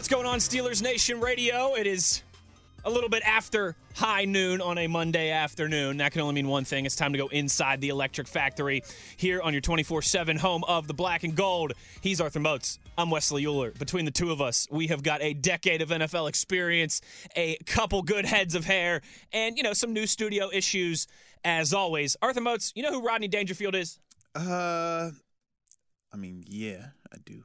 What's going on, Steelers Nation Radio? It is a little bit after high noon on a Monday afternoon. That can only mean one thing. It's time to go inside the Electric Factory here on your 24 7 home of the black and gold. He's Arthur Moats. I'm Wesley Euler. Between the two of us, we have got a decade of NFL experience, a couple good heads of hair, and, you know, some new studio issues as always. Arthur Moats, you know who Rodney Dangerfield is? Uh, I mean, yeah, I do.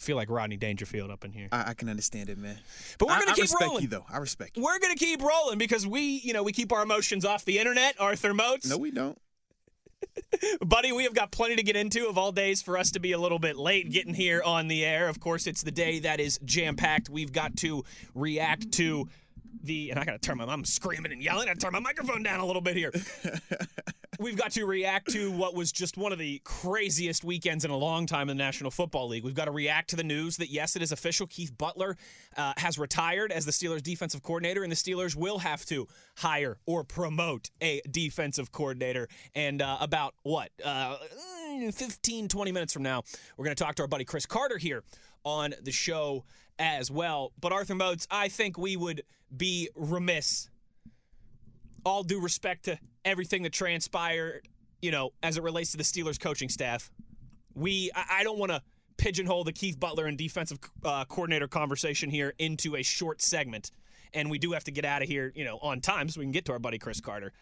I feel like Rodney Dangerfield up in here. I, I can understand it, man. But we're gonna I keep respect rolling. you, though. I respect you. We're gonna keep rolling because we, you know, we keep our emotions off the internet. Arthur Moats, No, we don't. buddy, we have got plenty to get into of all days for us to be a little bit late getting here on the air. Of course, it's the day that is jam packed. We've got to react to the, and I gotta turn my, I'm screaming and yelling. I turn my microphone down a little bit here. We've got to react to what was just one of the craziest weekends in a long time in the National Football League. We've got to react to the news that, yes, it is official. Keith Butler uh, has retired as the Steelers' defensive coordinator, and the Steelers will have to hire or promote a defensive coordinator. And uh, about what? Uh, 15, 20 minutes from now, we're going to talk to our buddy Chris Carter here on the show as well. But, Arthur Moats, I think we would be remiss. All due respect to everything that transpired, you know, as it relates to the Steelers coaching staff, we I, I don't want to pigeonhole the Keith Butler and defensive uh, coordinator conversation here into a short segment, and we do have to get out of here, you know, on time so we can get to our buddy Chris Carter.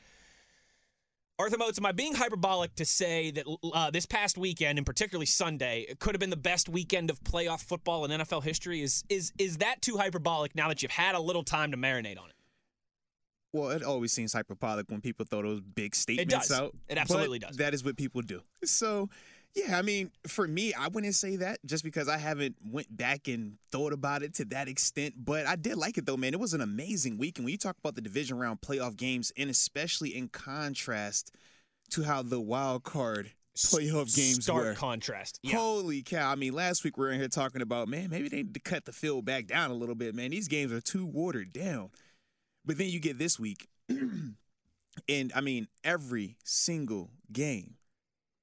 Arthur Moats, am I being hyperbolic to say that uh, this past weekend, and particularly Sunday, it could have been the best weekend of playoff football in NFL history? Is is is that too hyperbolic now that you've had a little time to marinate on it? Well, it always seems hyperbolic when people throw those big statements does. out. It absolutely does. That is what people do. So, yeah, I mean, for me, I wouldn't say that just because I haven't went back and thought about it to that extent. But I did like it though, man. It was an amazing week, and when you talk about the division round playoff games, and especially in contrast to how the wild card playoff games Stark were. contrast. Yeah. Holy cow. I mean, last week we were in here talking about, man, maybe they need to cut the field back down a little bit, man. These games are too watered down. But then you get this week, and I mean, every single game,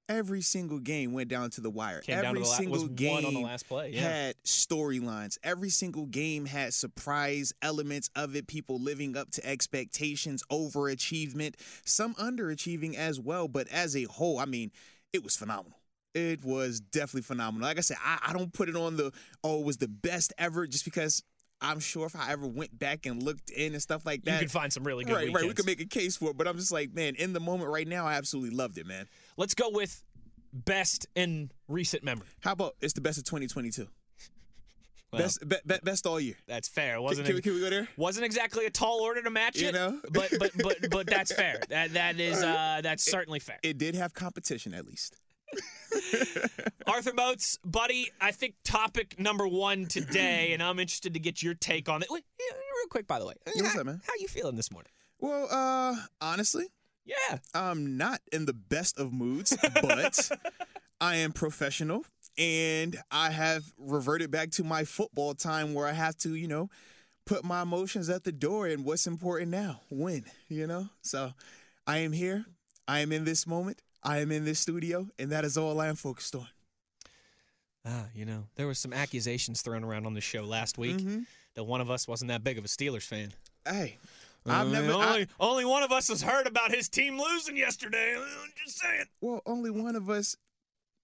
every single game went down to the wire. Came every the la- single was game on the last play. Yeah. had storylines. Every single game had surprise elements of it, people living up to expectations, overachievement, some underachieving as well. But as a whole, I mean, it was phenomenal. It was definitely phenomenal. Like I said, I, I don't put it on the, oh, it was the best ever just because I'm sure if I ever went back and looked in and stuff like that, you could find some really good right, weekends. right. We could make a case for it, but I'm just like, man, in the moment right now, I absolutely loved it, man. Let's go with best in recent memory. How about it's the best of 2022? Well, best, be, be- best all year. That's fair. Wasn't can, a- we- can we go there? wasn't exactly a tall order to match You it, know? but but but but that's fair. That that is uh that's certainly fair. It did have competition at least. Arthur Moats, buddy, I think topic number one today, and I'm interested to get your take on it. Wait, real quick, by the way, Yeah, what's how, up, man? how you feeling this morning? Well, uh, honestly, Yeah, I'm not in the best of moods, but I am professional and I have reverted back to my football time where I have to, you know, put my emotions at the door and what's important now, win, you know? So I am here. I am in this moment. I am in this studio, and that is all I am focused on. ah, you know, there was some accusations thrown around on the show last week Mm-hmm. that one of us wasn't that big of a Steelers fan. Hey, I've Uh, never. I- only only one of us has heard about his team losing yesterday. I'm just saying. well, only one of us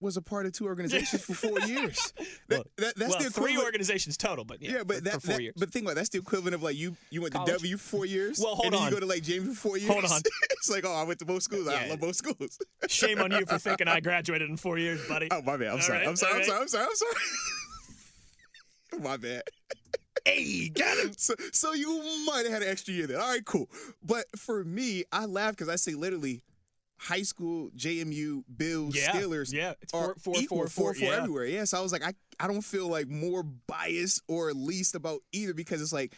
was a part of two organizations for four years. That, Well- that, that's well, the three organizations total, but yeah, Yeah, but for, that, for four that- years. but think about it, that's the equivalent of like you you went to W for four years. Well, hold and then on. you go to like James for four years. Hold on. it's like oh, I went to both schools. I love both schools. Shame on you for thinking I graduated in four years, buddy. oh my bad. I'm sorry. right, I'm sorry. all I'm sorry. right. I'm sorry. I'm sorry. my bad. Hey, got him. So, so you might have had an extra year there. All right, cool. But for me, I laugh because I say literally, high school JMU Bills Yeah, Steelers yeah, it's four- four- equal, four- four, four yeah. everywhere. Yeah, so I was like, I, I don't feel like more biased or least about either because it's like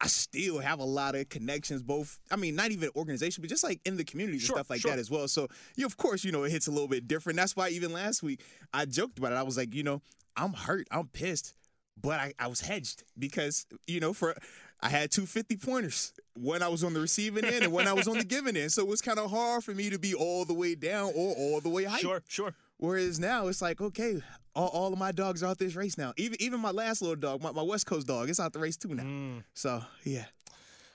I still have a lot of connections, both I mean, not even organization, but just like in the community Sure, and stuff like sure. that as well. So you of course, you know, it hits a little bit different. That's why even last week I joked about it. I was like, you know, I'm hurt, I'm pissed. But I, I was hedged because, you know, for I had two 50 pointers. When I was on the receiving end and when I was on the giving end. So it was kind of hard for me to be all the way down or all the way high. Sure, sure. Whereas now it's like, okay, all, all of my dogs are out this race now. Even even my last little dog, my, my West Coast dog, it's out the race too now. Mm. So yeah.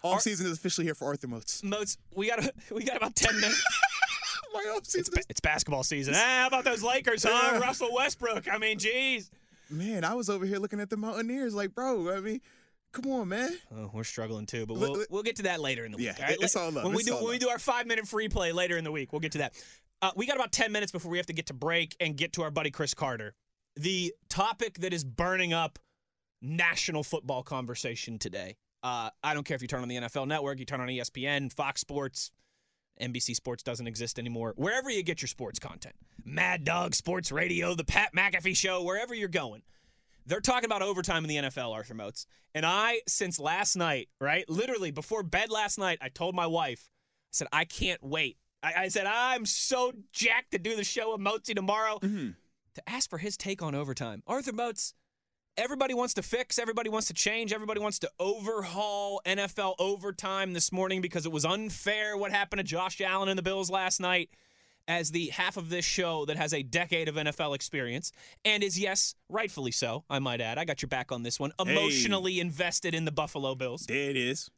Off season is officially here for Arthur Moats. Moats, we got a, we got about ten minutes. My off it's, season ba- it's basketball season. Ah, how about those Lakers, huh? Yeah. Russell Westbrook. I mean, geez. Man, I was over here looking at the Mountaineers like, bro, I mean, come on, man. Oh, we're struggling too, but we'll we'll get to that later in the week. Yeah, all right? it's all love, When we it's do when we do our five minute free play later in the week, we'll get to that. Uh, we got about ten minutes before we have to get to break and get to our buddy Chris Carter. The topic that is burning up national football conversation today. Uh, I don't care if you turn on the NFL Network, you turn on ESPN, Fox Sports, NBC Sports doesn't exist anymore. Wherever you get your sports content, Mad Dog Sports Radio, the Pat McAfee Show, wherever you're going, they're talking about overtime in the NFL, Arthur Moats. And I, since last night, right, literally before bed last night, I told my wife, I said, I can't wait. I, I said, I'm so jacked to do the show with Moatsy tomorrow Mhm. to ask for his take on overtime. Arthur Moats, everybody wants to fix, everybody wants to change, everybody wants to overhaul NFL overtime this morning because it was unfair what happened to Josh Allen and the Bills last night. As the half of this show that has a decade of NFL experience and is, yes, rightfully so, I might add. I got your back on this one. Emotionally invested in the Buffalo Bills. There it is.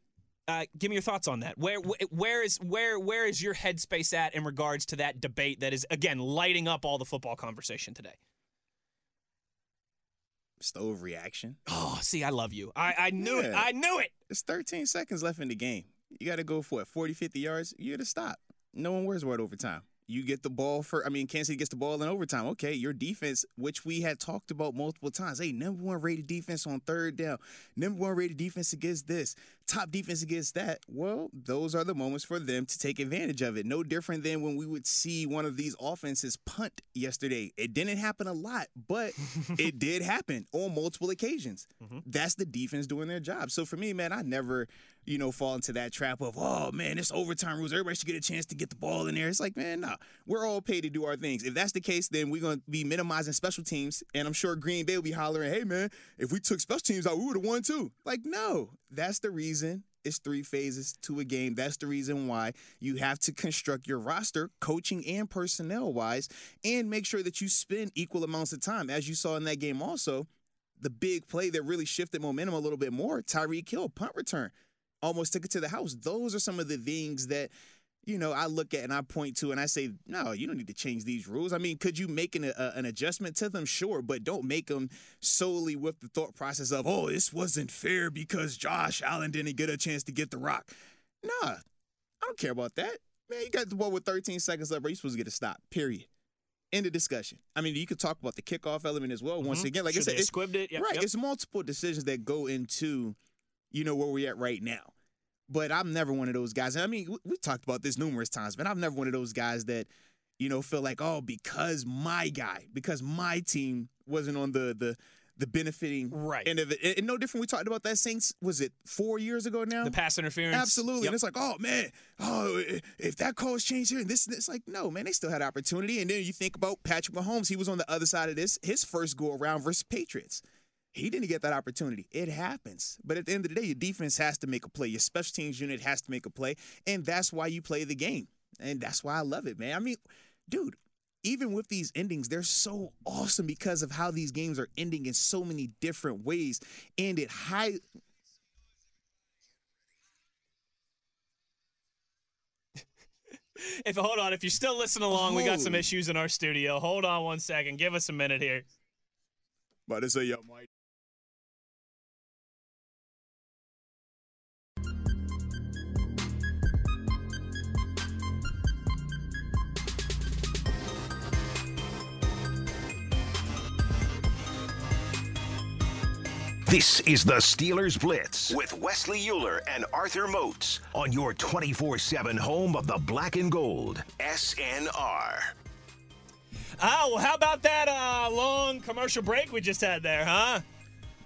Uh, give me your thoughts on that. Where where is where where is your headspace at in regards to that debate that is again lighting up all the football conversation today? It's reaction. Oh, see, I love you. I, I knew it. I knew it. It's 13 seconds left in the game. You got to go for it. 40, 50 yards. You got to stop. No one worries about overtime. You get the ball for, I mean, Kansas City gets the ball in overtime. Okay, your defense, which we had talked about multiple times. Hey, number one rated defense on third down. Number one rated defense against this. Top defense against that. Well, those are the moments for them to take advantage of it. No different than when we would see one of these offenses punt yesterday. It didn't happen a lot, but it did happen on multiple occasions. Mm-hmm. That's the defense doing their job. So for me, man, I never, you know, fall into that trap of, oh man, it's overtime rules. Everybody should get a chance to get the ball in there. It's like, man, nah, we're all paid to do our things. If that's the case, then we're gonna be minimizing special teams. And I'm sure Green Bay will be hollering, hey man, if we took special teams out, we would have won too. Like, no, that's the reason. It's three phases to a game. That's the reason why you have to construct your roster, coaching and personnel wise, and make sure that you spend equal amounts of time. As you saw in that game, also, the big play that really shifted momentum a little bit more, Tyreek Hill, punt return, almost took it to the house. Those are some of the things that, you know, I look at and I point to and I say, no, you don't need to change these rules. I mean, could you make an, a, an adjustment to them? Sure, but don't make them solely with the thought process of, oh, this wasn't fair because Josh Allen didn't get a chance to get the rock. Nah, I don't care about that. Man, you got the ball with 13 seconds left, bro. You're supposed to get a stop, period. End of discussion. I mean, you could talk about the kickoff element as well. Once Mhm. again, like Should I said, it's, squibbed it. Yep, right. yep. It's multiple decisions that go into, you know, where we're at right now. But I'm never one of those guys. I mean, we- we've talked about this numerous times, but I'm never one of those guys that, you know, feel like, oh, because my guy, because my team wasn't on the the the benefiting Right. end of it. And, and no different. We talked about that Saints. Was it four years ago now? the pass interference. Absolutely. Yep. And it's like, oh man, oh if that call's changed here and this, it's like, no, man, they still had opportunity. And then you think about Patrick Mahomes, he was on the other side of this, his first go around versus Patriots. He didn't get that opportunity. It happens. But at the end of the day, your defense has to make a play. Your special teams unit has to make a play. And that's why you play the game. And that's why I love it, man. I mean, dude, even with these endings, they're so awesome because of how these games are ending in so many different ways. And it high If hold on, if you're still listening along, we got some oh. issues in our studio. Hold on one second. Give us a minute here. about to say, yo, This is the Steelers Blitz with Wesley Euler and Arthur Moats on your 24 7 home of the black and gold. SNR. Oh, well, how about that uh, long commercial break we just had there, huh?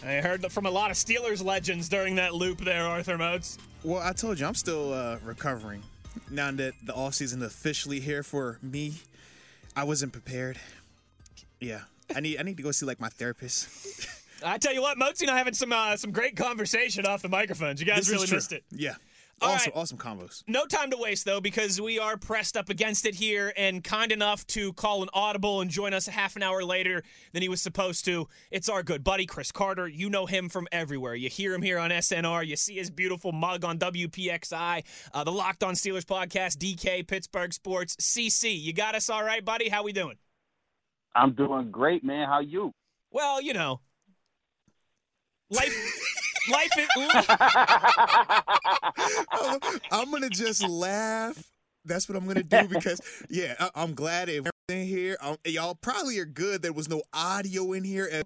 I heard from a lot of Steelers legends during that loop there, Arthur Moats. Well, I told you, I'm still uh, recovering. Now that the offseason is officially here for me, I wasn't prepared. Yeah. I need I need to go see like my therapist. I tell you what, Moatsy and I having some uh, some great conversation off the microphones. You guys This really missed it. Yeah. All awesome, right. awesome combos. No time to waste, though, because we are pressed up against it here and kind enough to call an audible and join us a half an hour later than he was supposed to. It's our good buddy, Chris Carter. You know him from everywhere. You hear him here on SNR. You see his beautiful mug on WPXI, uh, the Locked On Steelers podcast, DK, Pittsburgh Sports, CC. You got us all right, buddy? How we doing? I'm doing great, man. How you? Well, you know, life, life is. I'm, I'm gonna just laugh. That's what I'm gonna do because yeah, I, I'm glad everything here. Um, y'all probably are good. There was no audio in here, and-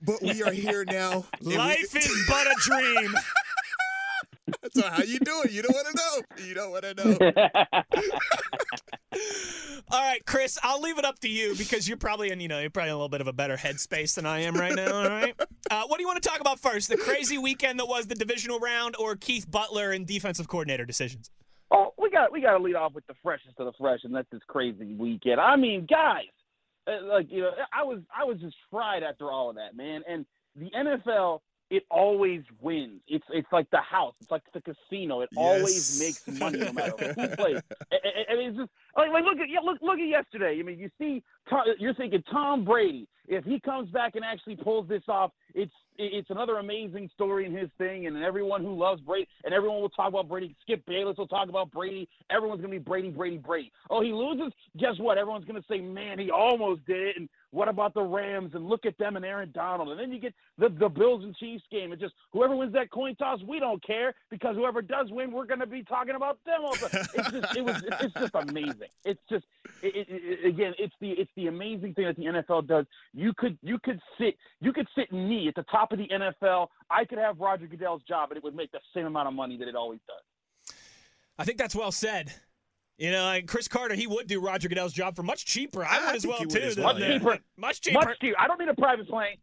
but we are here now. and we- Life is but a dream. so how you doing? You don't want to know. You don't want to know. All right, Chris, I'll leave it up to you because you're probably in, you know, you're probably in a little bit of a better headspace than I am right now. All right. Uh, what do you want to talk about first? The crazy weekend that was the divisional round, or Keith Butler and defensive coordinator decisions? oh, we got we got to lead off with the freshest of the fresh, and that's this crazy weekend. I mean, guys, uh, like you know, I was I was just fried after all of that, man. And the NFL, it always wins. It's it's like the house. It's like the casino. It always makes money no matter who plays. And, and- and it's just like, like look at look look at yesterday. I mean, you see, you're thinking Tom Brady. If he comes back and actually pulls this off, it's it's another amazing story in his thing, and everyone who loves Brady, and everyone will talk about Brady. Skip Bayless will talk about Brady. Everyone's gonna be Brady, Brady, Brady. Oh, he loses. Guess what? Everyone's gonna say, man, he almost did it. And what about the Rams? And look at them and Aaron Donald. And then you get the the Bills and Chiefs game. And just whoever wins that coin toss, we don't care because whoever does win, we're gonna be talking about them. All the, it's just it was it's just amazing. It's just it, it, it, again, it's the it's the amazing thing that the NFL does. You could you could sit you could sit me at the top of the NFL. I could have Roger Goodell's job, and it would make the same amount of money that it always does. I think that's well said. You know, like Chris Carter, he would do Roger Goodell's job for much cheaper. I I would as well too. as well, the- yeah. Cheaper. Much cheaper. Much cheaper. I don't need a private plane.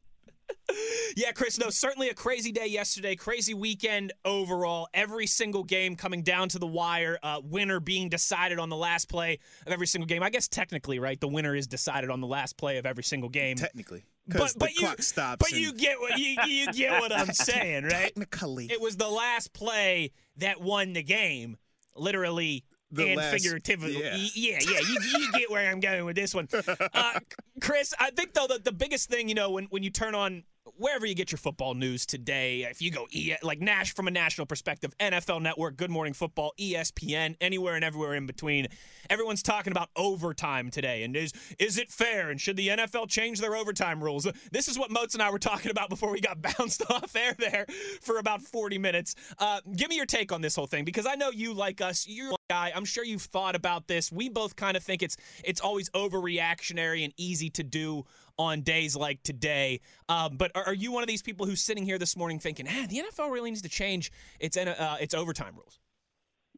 Yeah, Chris, no, certainly a crazy day yesterday, crazy weekend overall. Every single game coming down to the wire, uh, winner being decided on the last play of every single game. I guess technically, right, the winner is decided on the last play of every single game. Technically, but but you clock stops. but you get what you, you get what I'm saying, right? technically, It was the last play that won the game, literally The and last- figuratively. yeah. Yeah, yeah. You, you get where I'm going with this one, uh, Chris. I think though the, the biggest thing, you know, when when you turn on wherever you get your football news today, if you go e- like Nash from a national perspective, NFL Network, Good Morning Football, ESPN, anywhere and everywhere in between, everyone's talking about overtime today. And is is it fair? And should the NFL change their overtime rules? This is what Moats and I were talking about before we got bounced off air there for about 40 minutes. Uh, give me your take on this whole thing because I know you like us. You're guy. I'm sure you've thought about this. We both kind of think it's it's always overreactionary and easy to do on days like today. Um, but are, are you one of these people who's sitting here this morning thinking, ah, the NFL really needs to change its uh, its overtime rules?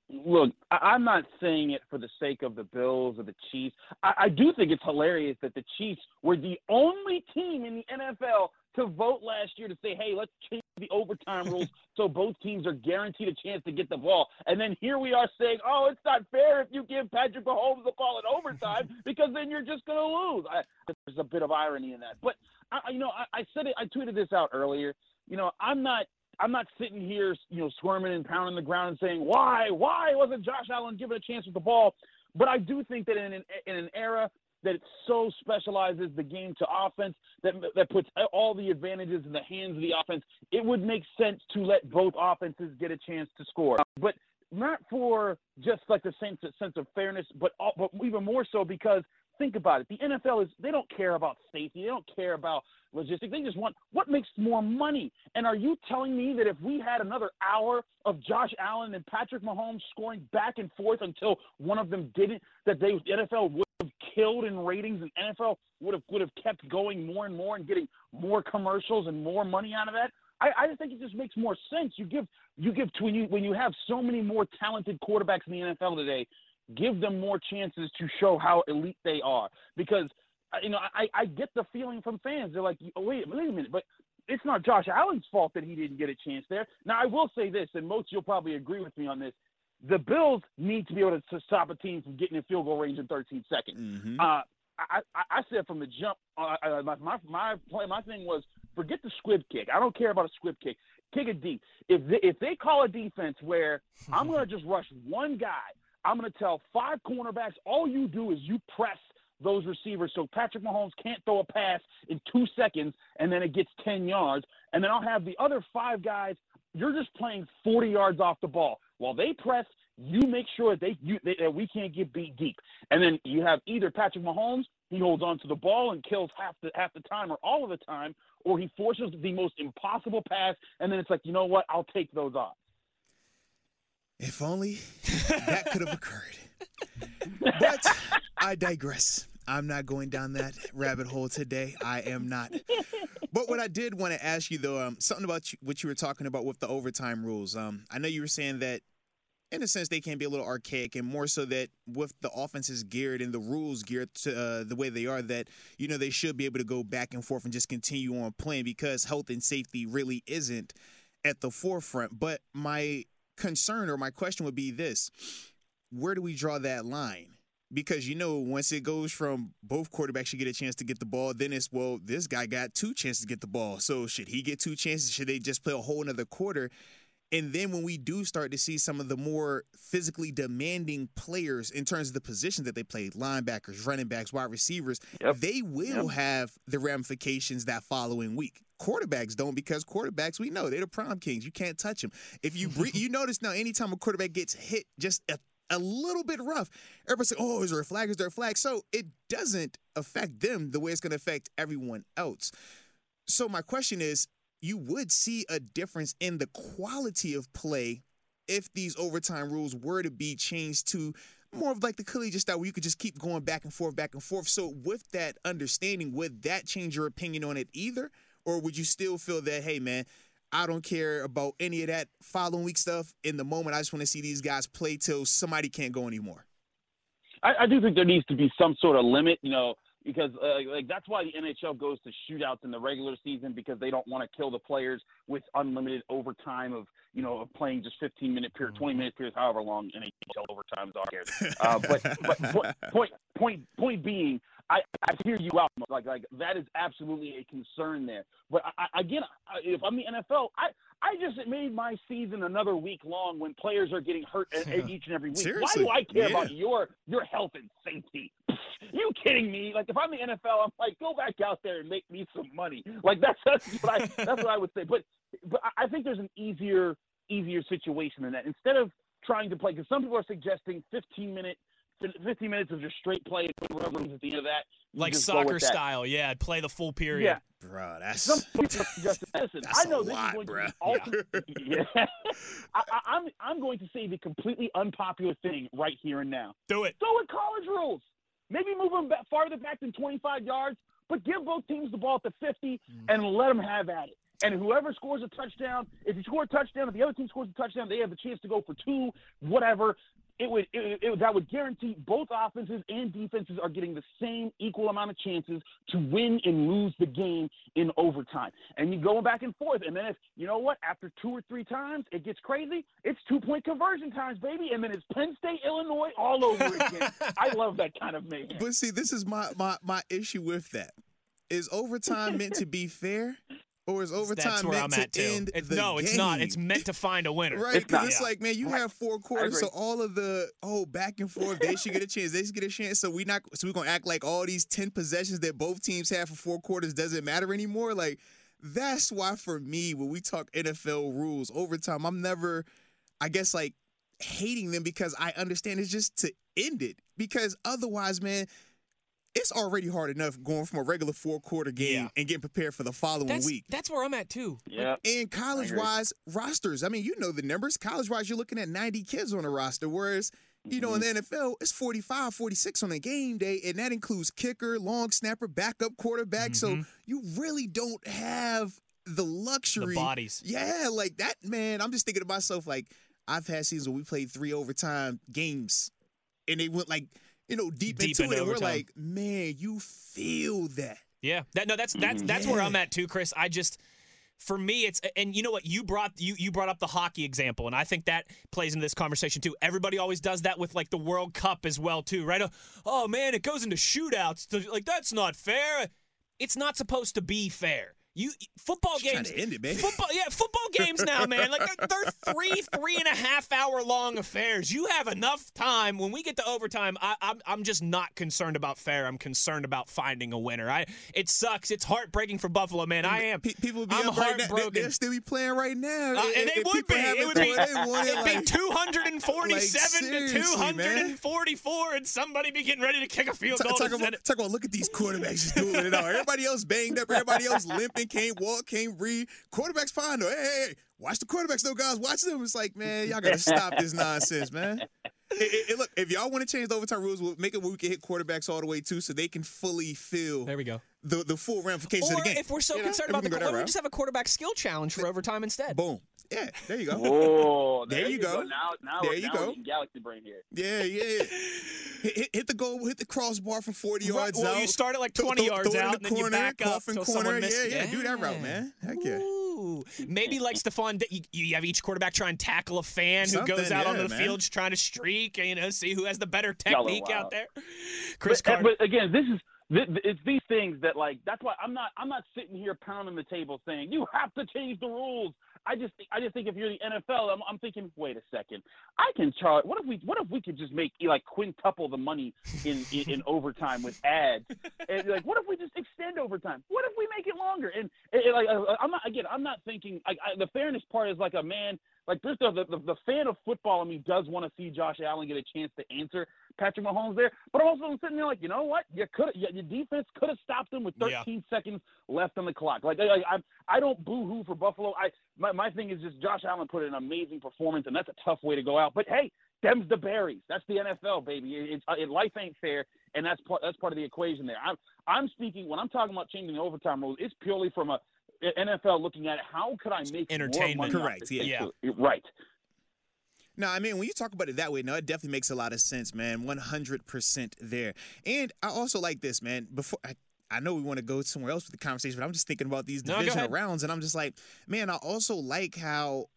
Look, I'm not saying it for the sake of the Bills or the Chiefs. I, I do think it's hilarious that the Chiefs were the only team in the NFL to vote last year to say, hey, let's change the overtime rules so both teams are guaranteed a chance to get the ball. And then here we are saying, oh, it's not fair if you give Patrick Mahomes the ball in overtime because then you're just going to lose. I, there's a bit of irony in that. But, I, you know, I, I said it, I tweeted this out earlier. You know, I'm not I'm not sitting here, you know, squirming and pounding the ground and saying why, why wasn't Josh Allen given a chance with the ball? But I do think that in an, in an era that it so specializes the game to offense, that that puts all the advantages in the hands of the offense, it would make sense to let both offenses get a chance to score. But not for just like the sense sense of fairness, but all, but even more so because think about it. The NFL is they don't care about safety. They don't care about logistics. They just want what makes more money. And are you telling me that if we had another hour of Josh Allen and Patrick Mahomes scoring back and forth until one of them didn't, that they the NFL would have killed in ratings and NFL would have would have kept going more and more and getting more commercials and more money out of that? I, I just think it just makes more sense. You give you give to when you when you have so many more talented quarterbacks in the NFL today, give them more chances to show how elite they are. Because uh, you know, I, I get the feeling from fans. They're like, oh, wait, wait a minute, but it's not Josh Allen's fault that he didn't get a chance there. Now, I will say this, and most you'll probably agree with me on this. The Bills need to be able to, to stop a team from getting in field goal range in 13 seconds. Mhm. Uh, I, I, I said from the jump, uh, uh, my, my my play, my thing was forget the squib kick. I don't care about a squib kick. Kick it deep. If they, if they call a defense where I'm going to just rush one guy, I'm going to tell five cornerbacks all you do is you press those receivers so Patrick Mahomes can't throw a pass in two seconds and then it gets 10 yards. And then I'll have the other five guys. You're just playing 40 yards off the ball. While they press, you make sure that they, you, they, that we can't get beat deep. And then you have either Patrick Mahomes, he holds on to the ball and kills half the half the time or all of the time, or he forces the most impossible pass, and then it's like, you know what? I'll take those odds. If only that could have occurred. But I digress. I'm not going down that rabbit hole today. I am not. But what I did want to ask you, though, um, something about you, what you were talking about with the overtime rules. Um, I know you were saying that, in a sense, they can be a little archaic, and more so that with the offenses geared and the rules geared to uh, the way they are, that you know they should be able to go back and forth and just continue on playing because health and safety really isn't at the forefront. But my concern or my question would be this: Where do we draw that line? because you know once it goes from both quarterbacks should get a chance to get the ball, then it's well this guy got two chances to get the ball. So should he get two chances? Should they just play a whole another quarter? And then when we do start to see some of the more physically demanding players in terms of the positions that they play, linebackers, running backs, wide receivers, Yep. they will Yep. have the ramifications that following week. Quarterbacks don't because quarterbacks we know they're the prom kings. You can't touch them. If you bre- you notice now, anytime a quarterback gets hit just a, a little bit rough, everybody say, "Oh, is there a flag? Is there a flag?" So it doesn't affect them the way it's going to affect everyone else. So my question is, you would see a difference in the quality of play if these overtime rules were to be changed to more of like the collegiate style where you could just keep going back and forth, back and forth. So with that understanding, would that change your opinion on it either? Or would you still feel that, hey man, I don't care about any of that following week stuff in the moment. I just want to see these guys play till somebody can't go anymore. I, I do think there needs to be some sort of limit, you know, because uh, like that's why the NHL goes to shootouts in the regular season because they don't want to kill the players with unlimited overtime of you know of playing just 15 minute period, 20 minute periods, however long NHL overtimes are. Uh, but but point point point point being, I, I hear you out. Like like that is absolutely a concern there. But I, I, again, I- if I'm the NFL, I I just made my season another week long when players are getting hurt e- each and every week. Seriously, Why do I care yeah. about your your health and safety? You kidding me? Like if I'm the NFL, I'm like, go back out there and make me some money. Like that's that's what I that's what I would say. But but I- I think there's an easier easier situation than that. Instead of trying to play, because some people are suggesting 15 minute 15 minutes of just straight play and whatever at the end of that. Like soccer style, yeah. Play the full period. Yeah. Bro, that's Some people are suggesting, That's I know a this lot, is going bruh. to be ultimate. Yeah. I, I, I'm I'm going to say the completely unpopular thing right here and now. Do it. Go with college rules. Maybe move them back, farther back than 25 yards, but give both teams the ball at the 50 mm. and let them have at it. And whoever scores a touchdown, if you score a touchdown, if the other team scores a touchdown, they have a chance to go for two, whatever. It would it, it, that would guarantee both offenses and defenses are getting the same equal amount of chances to win and lose the game in overtime. And you go back and forth, and then if you know what, after two or three times it gets crazy, it's two point conversion times, baby, and then it's Penn State, Illinois all over again. I love that kind of mayhem. But see, this is my my my issue with that. Is overtime meant to be fair, or is overtime That's where meant I'm at to too. end It- the no, it's not. game? It's meant to find a winner. Right, It's because not. it's Yeah. like, man, you Right. have four quarters, so agree. all of the oh back and forth, they should get a chance, they should get a chance. So we not, so we're gonna act like all these ten possessions that both teams have for four quarters doesn't matter anymore. Like that's why for me, when we talk NFL rules overtime, I'm never, I guess, like hating them because I understand it's just to end it. Because otherwise, man. It's already hard enough going from a regular four quarter game Yeah. and getting prepared for the following That's week. that's where I'm at too. yeah. And college wise rosters, I mean, you know the numbers. College wise, you're looking at 90 kids on a roster, whereas, you know, in Mm-hmm. the NFL, it's 45, 46 on a game day, and that includes kicker, long snapper, backup quarterback. So Mhm. you really don't have the luxury. The luxury. bodies. Yeah, like that, man. I'm just thinking to myself, like, I've had seasons where we played three overtime games, and they went like, you know, deep, Deep into into it. And we're like, man, you feel that. Yeah. That no, that's that's that's where I'm at too, Chris. I just for me it's and you know what you brought you you brought up the hockey example and I think that plays into this conversation too. Everybody always does that with like the World Cup as well too, right? Oh, oh man, it goes into shootouts. Like that's not fair. It's not supposed to be fair. You football trying games. end it, man. Football, yeah, football games now, man. Like they're, they're three, three and a half hour long affairs. You have enough time. When we get to overtime, I, I'm, I'm just not concerned about fair. I'm concerned about finding a winner. I, it sucks. It's heartbreaking for Buffalo, man. I am. Pe- people be I'm up right. They, heartbroken. they'll still be playing right now. Uh, and they if would be. It would be, thought they won it, it'd be 247 like, to seriously, man. 244, and somebody be getting ready to kick a field goal. talk to about, talk about look at these quarterbacks just doing it all. Everybody else banged up. Everybody else limping, can't walk, can't read. Quarterbacks fine though. Hey, hey, hey, watch the quarterbacks though, guys. Watch them. It's like, man, y'all gotta stop this nonsense, man. It- it- it- look, if y'all want to change the overtime rules, we'll make it where we can hit quarterbacks all the way too, so they can fully feel There we go. the, the full ramifications Or of the game. if we're so You concerned if about the, can why don't we just have a quarterback skill challenge for overtime instead? boom. Yeah, there you go. Oh, There you go. Now, now, There we're- you now go. we're getting Galaxy brain here. Yeah, yeah. hit, hit, hit the goal, hit the crossbar from 40 Right, yards well, out. you start at like Throw- 20 throw- yards throw it in out, the and then you corner, back up coffin corner. someone missed. Yeah, yeah, do that route, man. Heck yeah. Ooh. Maybe like Stephon, you, you have each quarterback try and tackle a fan who goes out yeah, onto the man. field trying to streak, you know, see who has the better technique out there. Chris but, Carter. but again, this is th- th- it's these things that like that's why I'm not I'm not sitting here pounding the table saying you have to change the rules. I just I just think if you're the NFL, I'm, I'm thinking, wait a second, I can charge. What if we what if we could just make like quintuple the money in in, in overtime with ads? And like, what if we just extend overtime? What if we make it longer? And, and, like uh, I'm not again, I'm not thinking. I, I, the fairness part is like a man. Like this, the, the the fan of football in me does want to see Josh Allen get a chance to answer Patrick Mahomes there. But I'm also sitting there like, you know what? You could your defense could have stopped him with Yeah. 13 seconds left on the clock. Like, I I, I don't boo-hoo for Buffalo. I my, my thing is just Josh Allen put in an amazing performance, and that's a tough way to go out. But hey, them's the berries. That's the NFL, baby. It, it's it, life ain't fair, and that's part that's part of the equation there. I'm I'm speaking when I'm talking about changing the overtime rules. It's purely from a NFL looking at it, how could I make more Entertainment. money Correct, this yeah. thing? right. No, I mean when you talk about it that way, no, it definitely makes a lot of sense, man. One hundred percent there. And I also like this, man. Before I, I know we want to go somewhere else with the conversation, but I'm just thinking about these No, divisional ahead. rounds, and I'm just like, man, I also like how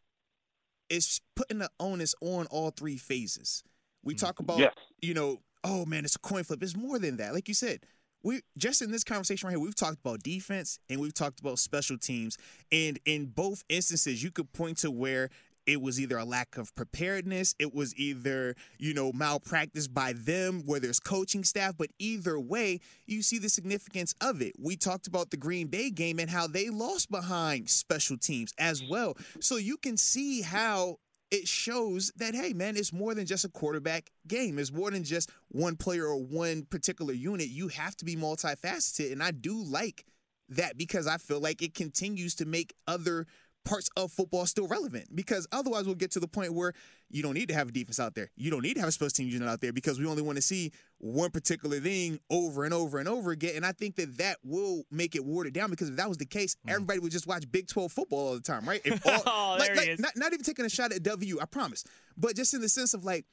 it's putting the onus on all three phases. We talk about, Yes. you know, oh man, it's a coin flip. It's more than that. Like you said, we just in this conversation right here, we've talked about defense and we've talked about special teams. And in both instances, you could point to where it was either a lack of preparedness, it was either, you know, malpractice by them, where there's coaching staff, but either way, you see the significance of it. We talked about the Green Bay game and how they lost behind special teams as mm. well. So you can see how it shows that hey man it's more than just a quarterback game. It's more than just one player or one particular unit. You have to be multifaceted and i do like that because i feel like it continues to make other parts of football still relevant because otherwise we'll get to the point where you don't need to have a defense out there you don't need to have a special team unit out there because we only want to see one particular thing over and over and over again and i think that that will make it watered down because if that was the case mm. everybody would just watch big 12 football all the time right if all, Oh, like, there he like, is. not, not even taking a shot at W, I promise. But just in the sense of like,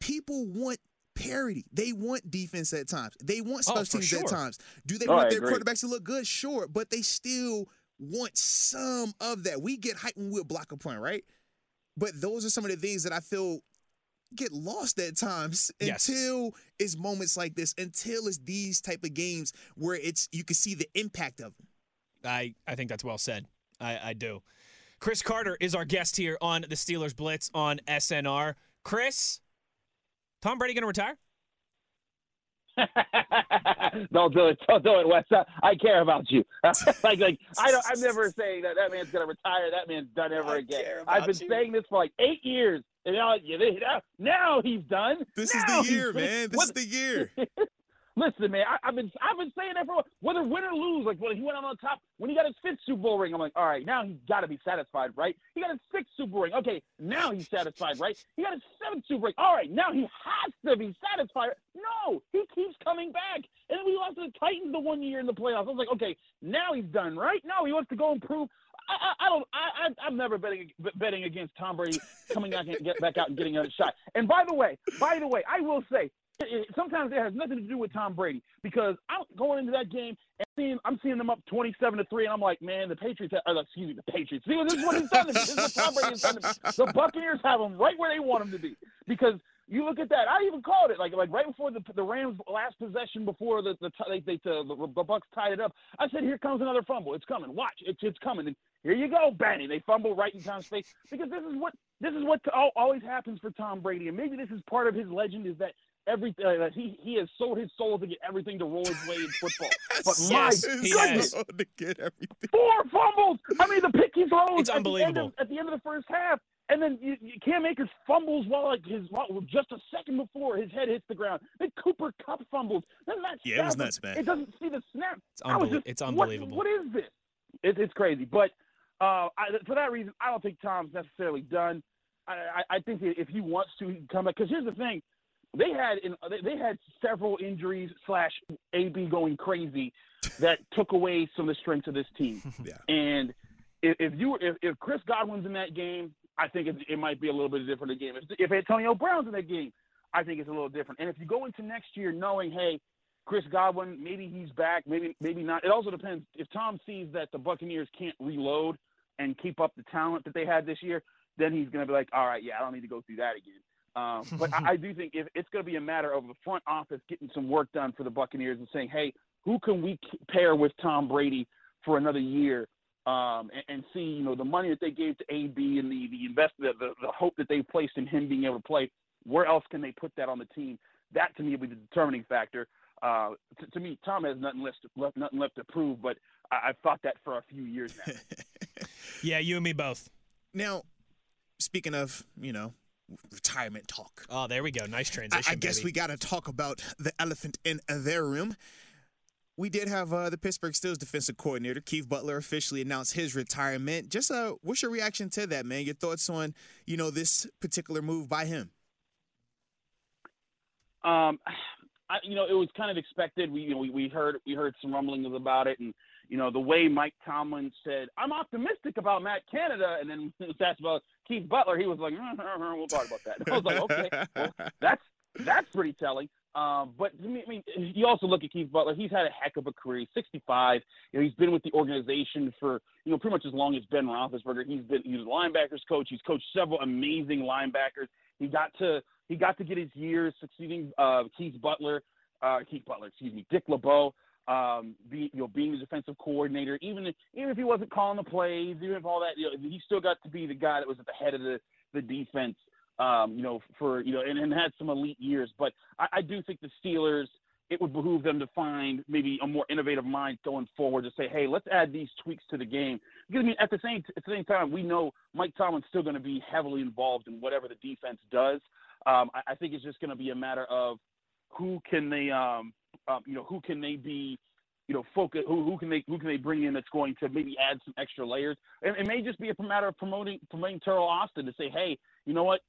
people want parity. They want defense at times. They want Oh, special for teams at times. Do they Oh, want I their agree. quarterbacks to look good? Sure, but they still want some of that. We get hyped when we'll block a point, right? But those are some of the things that I feel get lost at times Yes. until it's moments like this, until it's these type of games where it's you can see the impact of them. I, I think that's well said. I, I do. Chris Carter is our guest here on the Steelers Blitz on SNR. Chris, Tom Brady going to retire? don't do it. Don't do it, Wes. I- I care about you. like, like I don't. I'm never saying that that man's gonna retire. That man's done ever I again. I've been you. saying this for like eight years, and now, now, now he's done. This Now is the year, man. This What- is the year. Listen, man, I, I've been I've been saying that for whether win or lose. Like when he went out on top, when he got his fifth Super Bowl ring, I'm like, all right, now he's got to be satisfied, right? He got his sixth Super Bowl ring. Okay, now he's satisfied, right? He got his seventh Super Bowl ring. All right, now he has to be satisfied. No, he keeps coming back. And then we lost to the Titans the one year in the playoffs. I was like, okay, now he's done, right? No, he wants to go and prove. I, I, I don't. I, I, I'm never betting betting against Tom Brady coming back and get back out and getting another shot. And by the way, by the way, I will say sometimes it has nothing to do with Tom Brady because I'm going into that game and seeing I'm seeing them up 27 to three, and I'm like, man, the Patriots. Have, or, excuse me, the Patriots. See, this is what he's done to me. This is what Tom Brady has done to me. The Buccaneers have them right where they want them to be because You look at that. I even called it like like right before the the Rams' last possession before the the they, they the, the Bucks tied it up. I said, "Here comes another fumble. It's coming. Watch. It's it's coming." And here you go, bang! They fumble right in Tom's face because this is what this is what always happens for Tom Brady, and maybe this is part of his legend is that every uh, he he has sold his soul to get everything to roll his way in football. But yes, my he goodness, to get everything. four fumbles! I mean, the pick he throws It's at the, end unbelievable. of, at the end of the first half, and then you, you Cam Akers fumbles while like his while, just a second before his head hits the ground. Then Cooper Kupp fumbles. Then Matt Yeah, it was Stafford, nuts, man. It doesn't see the snap. It's, I just, it's what- unbelievable. what is this? It, it's crazy, but uh, I, for that reason, I don't think Tom's necessarily done. I, I, I think if he wants to, he can come back. Because here's the thing: they had in, they, they had several injuries slash AB going crazy that took away some of the strengths of this team. Yeah. And if, if you if, if Chris Godwin's in that game, I think it, it might be a little bit different a game. If, if Antonio Brown's in that game, I think it's a little different. And if you go into next year knowing, hey, Chris Godwin, maybe he's back, maybe maybe not. It also depends if Tom sees that the Buccaneers can't reload and keep up the talent that they had this year, then he's going to be like, all right, yeah, I don't need to go through that again. Um, but I, I do think if it's going to be a matter of the front office getting some work done for the Buccaneers and saying, hey, who can we pair with Tom Brady for another year um, and, and see, you know, the money that they gave to AB and the the investment, the, the hope that they placed in him being able to play. Where else can they put that on the team? That to me will be the determining factor. Uh, to, to me, Tom has nothing left, left nothing left to prove, but I, I've thought that for a few years now. Yeah, you and me both. now, speaking of, you know, retirement talk. Oh, there we go. Nice transition. I guess baby. we got to talk about the elephant in their room. We did have uh, the Pittsburgh Steelers defensive coordinator Keith Butler officially announce his retirement. Just uh, what's your reaction to that, man? Your thoughts on you know this particular move by him? Um, I, you know, it was kind of expected. We, you know, we, we heard we heard some rumblings about it, and you know, the way Mike Tomlin said, "I'm optimistic about Matt Canada," and then when it was asked about Keith Butler, he was like, "We'll talk about that." I was like, "Okay, well, that's that's pretty telling." Um, but I mean, you also look at Keith Butler. He's had a heck of a career. He's 65. You know, he's been with the organization for you know pretty much as long as Ben Roethlisberger. He's been he was a linebackers coach. He's coached several amazing linebackers. He got to he got to get his years succeeding uh, Keith Butler, uh, Keith Butler, excuse me, Dick LeBeau, um, be, you know, being the defensive coordinator. Even if, even if he wasn't calling the plays, even if all that, you know, he still got to be the guy that was at the head of the the defense. Um, you know, for you know, and, and had some elite years. But I, I do think the Steelers. It would behoove them to find maybe a more innovative mind going forward to say, hey, let's add these tweaks to the game. Because I mean, at the same at the same time, we know Mike Tomlin's still going to be heavily involved in whatever the defense does. Um, I, I think it's just going to be a matter of who can they, um, um, you know, who can they be, you know, focus. Who, who can they who can they bring in that's going to maybe add some extra layers. And it may just be a matter of promoting promoting Teryl Austin to say, hey, you know what?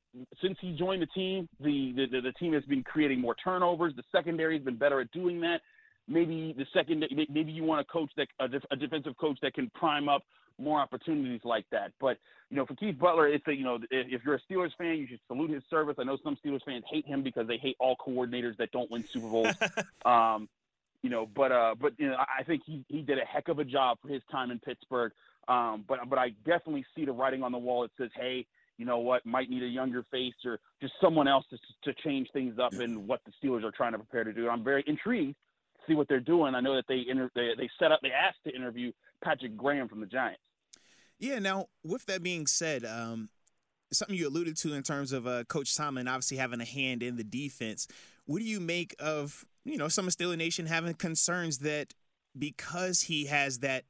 Since he joined the team, the the, the, the team has been creating more turnovers. The secondary has been better at doing that. Maybe the second, maybe you want a coach that a, a defensive coach that can prime up more opportunities like that. But you know, for Keith Butler, it's a you know, if, if you're a Steelers fan, you should salute his service. I know some Steelers fans hate him because they hate all coordinators that don't win Super Bowls. um, you know, but uh, but you know, I think he he did a heck of a job for his time in Pittsburgh. Um, but but I definitely see the writing on the wall that says, hey, you know what, might need a younger face or just someone else to to change things up in what the Steelers are trying to prepare to do. I'm very intrigued see what they're doing. I know that they inter- they, they set up, they asked to interview Patrick Graham from the Giants. Yeah. Now, with that being said, um, something you alluded to in terms of uh, Coach Tomlin obviously having a hand in the defense. What do you make of you know some of Steeler Nation having concerns that because he has that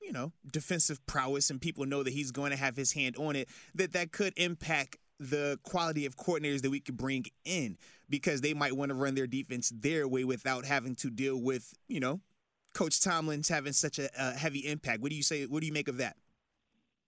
you know defensive prowess and people know that he's going to have his hand on it, that that could impact the quality of coordinators that we could bring in because they might want to run their defense their way without having to deal with you know Coach Tomlin's having such a, a heavy impact. What do you say? What do you make of that?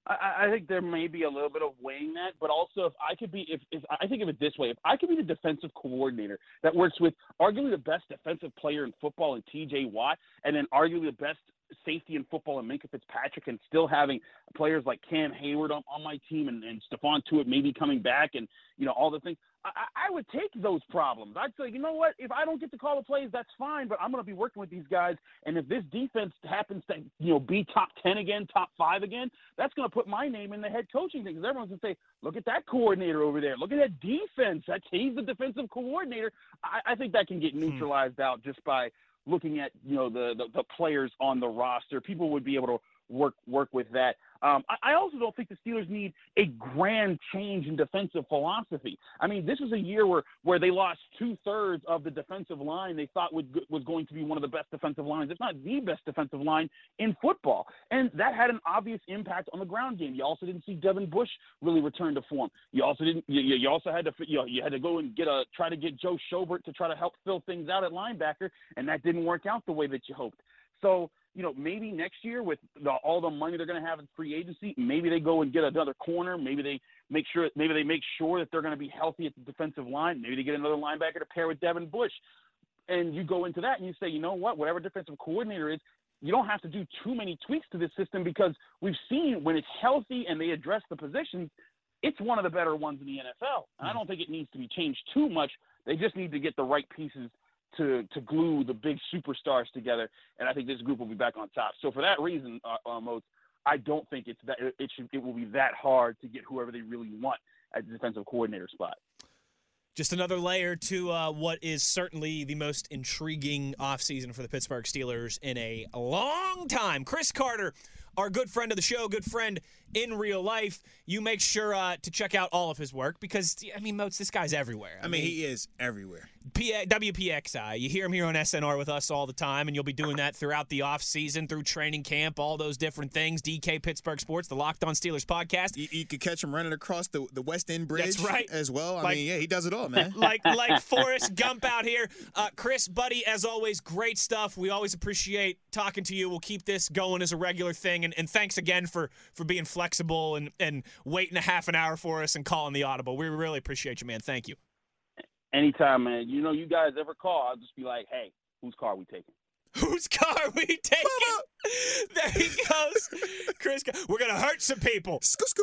I, I think there may be a little bit of weighing that, but also if I could be, if, if I think of it this way, if I could be the defensive coordinator that works with arguably the best defensive player in football in T.J. Watt, and then arguably the best safety in football and Minkah Fitzpatrick and still having players like Cam Hayward on, on my team and, and Stephon Tuitt maybe coming back and you know all the things. I, I would take those problems. I'd say, you know what? If I don't get to call the plays, that's fine. But I'm going to be working with these guys, and if this defense happens to, you know, be top ten again, top five again, that's going to put my name in the head coaching thing. Because everyone's going to say, look at that coordinator over there. Look at that defense. That's he's the defensive coordinator. I, I think that can get hmm. neutralized hmm. out just by looking at you know the, the the players on the roster. People would be able to work work with that. Um, I, I also don't think the Steelers need a grand change in defensive philosophy. I mean, this was a year where where they lost two thirds of the defensive line they thought would was going to be one of the best defensive lines, if not the best defensive line in football, and that had an obvious impact on the ground game. You also didn't see Devin Bush really return to form. You also didn't. You, you also had to you know, you had to go and get a try to get Joe Schobert to try to help fill things out at linebacker, and that didn't work out the way that you hoped. So you know, maybe next year with the, all the money they're going to have in free agency, maybe they go and get another corner. Maybe they make sure, maybe they make sure that they're going to be healthy at the defensive line. Maybe they get another linebacker to pair with Devin Bush. And you go into that and you say, you know what, whatever defensive coordinator is, you don't have to do too many tweaks to this system because we've seen when it's healthy and they address the positions, it's one of the better ones in the NFL. And I hmm. don't think it needs to be changed too much. They just need to get the right pieces to to glue the big superstars together, and I think this group will be back on top. So for that reason, uh, uh, I don't think it's that it should it will be that hard to get whoever they really want at the defensive coordinator spot. Just another layer to uh, what is certainly the most intriguing offseason for the Pittsburgh Steelers in a long time. Chris Carter, our good friend of the show, good friend in real life, you make sure uh, to check out all of his work because, I mean, Moats, this guy's everywhere. I, I mean, mean, he is everywhere. P- WPXI. You hear him here on SNR with us all the time, and you'll be doing that throughout the off season, through training camp, all those different things. DK Pittsburgh Sports, the Locked On Steelers podcast. You, you could catch him running across the, the West End Bridge. That's right. As well. I like, mean, yeah, he does it all, man. like like Forrest Gump out here. Uh, Chris, buddy, as always, great stuff. We always appreciate talking to you. We'll keep this going as a regular thing, and, and thanks again for for being flexible and and waiting a half an hour for us and calling the audible. We really appreciate you, man. Thank you. Anytime, man. You know, you guys ever call, I'll just be like, hey, whose car are we taking? Whose car are we taking? there he goes. Chris, we're going to hurt some people.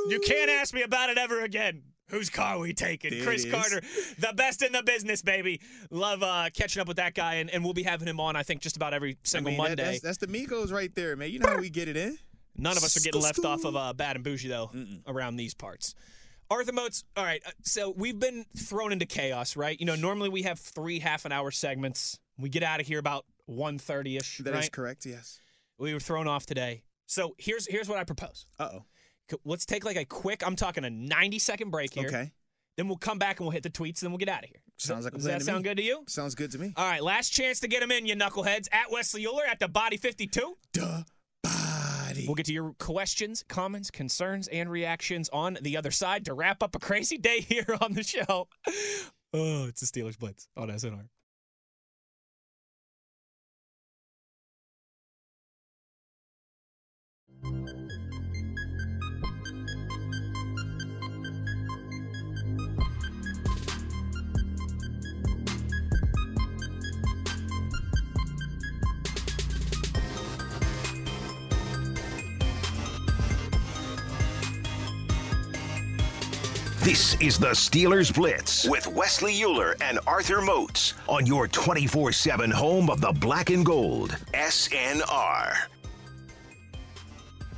You can't ask me about it ever again. Whose car are we taking? There Chris Carter, the best in the business, baby. Love uh, catching up with that guy, and, and we'll be having him on, I think, just about every single I mean, Monday. That, that's, that's, the Migos right there, man. You know how we get it in. None of us are getting left off of uh, Bad and Bougie, though, Mm-mm. around these parts. Arthur Moats, all right, uh, so we've been thrown into chaos, right? You know, normally we have three half an hour segments. We get out of here about 1.30ish, That right? is correct, yes. We were thrown off today. So here's here's what I propose. Uh-oh. Let's take like a quick, I'm talking a 90 second break here. Okay. Then we'll come back and we'll hit the tweets, and then we'll get out of here. Sounds like a Does that sound me. good to you? Sounds good to me. All right, last chance to get them in, you knuckleheads. At Wesley Euler at the Body 52. Duh. We'll get to your questions, comments, concerns, and reactions on the other side to wrap up a crazy day here on the show. Oh, it's the Steelers Blitz on SNR. This is the Steelers Blitz with Wesley Euler and Arthur Moats on your 24 7 home of the black and gold, SNR.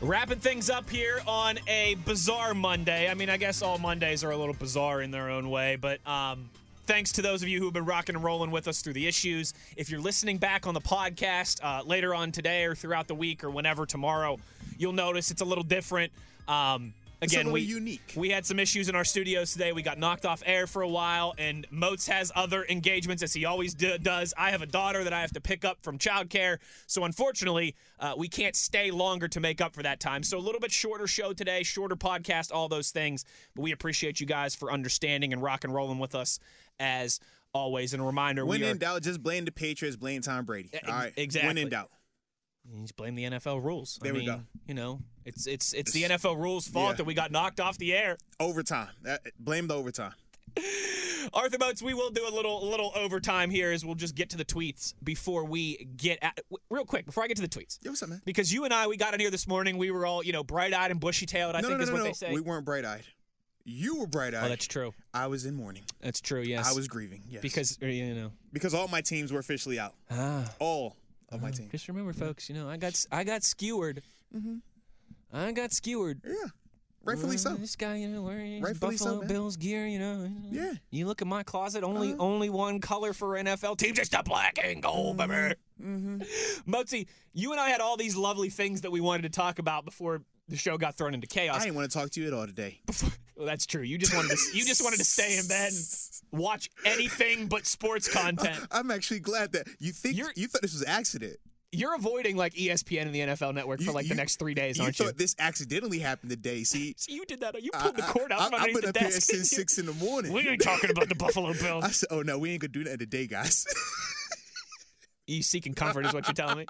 Wrapping things up here on a bizarre Monday. I mean, I guess all Mondays are a little bizarre in their own way, but um, thanks to those of you who have been rocking and rolling with us through the issues. If you're listening back on the podcast uh, later on today or throughout the week or whenever tomorrow, you'll notice it's a little different. Um, again, we unique. We had some issues in our studios today. We got knocked off air for a while, and Moats has other engagements as he always do, does. I have a daughter that I have to pick up from childcare, so unfortunately, uh, we can't stay longer to make up for that time. So a little bit shorter show today, shorter podcast, all those things. But we appreciate you guys for understanding and rock and rolling with us as always. And a reminder: when in doubt, just blame the Patriots, blame Tom Brady. All right, exactly. When in doubt. You just blame the NFL rules. There I mean, we go. You know, it's it's it's the NFL rules' fault yeah. that we got knocked off the air. Overtime. blame the overtime. Arthur Moats, we will do a little little overtime here as we'll just get to the tweets before we get at real quick before I get to the tweets. Yeah, what's up, man? Because you and I, we got in here this morning. We were all, you know, bright eyed and bushy tailed. I no, think no, is no, what no. they say. We weren't bright eyed. You were bright eyed. oh, that's true. I was in mourning. That's true. Yes. I was grieving. Yes. because you know. because all my teams were officially out. Ah. All of my teams. Just remember, folks. You know, I got I got skewered. I got skewered. Yeah. Rightfully so. Uh, This guy, you know, wearing Rightfully Buffalo man. Bills gear, you know. Yeah. Uh-huh. You look at my closet, only only one color for NFL teams. just the black and gold, baby. Mm-hmm. Moatsy, you and I had all these lovely things that we wanted to talk about before the show got thrown into chaos. I didn't want to talk to you at all today. Well, that's true. You just wanted to you just wanted to stay in bed and watch anything but sports content. I'm actually glad that you think You're- you thought this was an accident. You're avoiding like ESPN and the NFL Network for You- like the next three days, You aren't thought you? this accidentally happened today. See, So you did that. You I- pulled the cord out I, from I've underneath been the up here desk. since six in the morning. We ain't talking about the Buffalo I Bills. said, "Oh no, we ain't gonna do that today, guys." You seeking comfort is what you're telling me.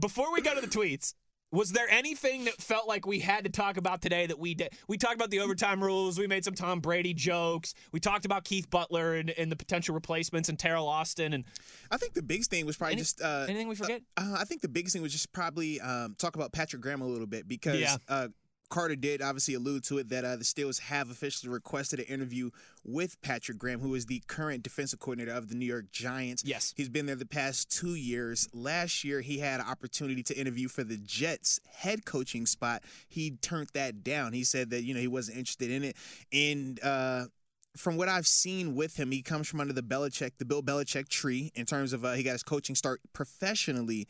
Before we go to the tweets, was there anything that felt like we had to talk about today that we did? We talked about the overtime rules. We made some Tom Brady jokes. We talked about Keith Butler and, and the potential replacements and Teryl Austin. And I think the biggest thing was probably Any- just uh, anything we forget? Uh, I think the biggest thing was just probably um, talk about Patrick Graham a little bit because Yeah. uh, Carter did obviously allude to it that uh, the Steelers have officially requested an interview with Patrick Graham, who is the current defensive coordinator of the New York Giants. Yes. He's been there the past two years. Last year, he had an opportunity to interview for the Jets head coaching spot. He turned that down. He said that, you know, he wasn't interested in it. And, uh, from what I've seen with him, he comes from under the Belichick, the Bill Belichick tree in terms of uh, he got his coaching start professionally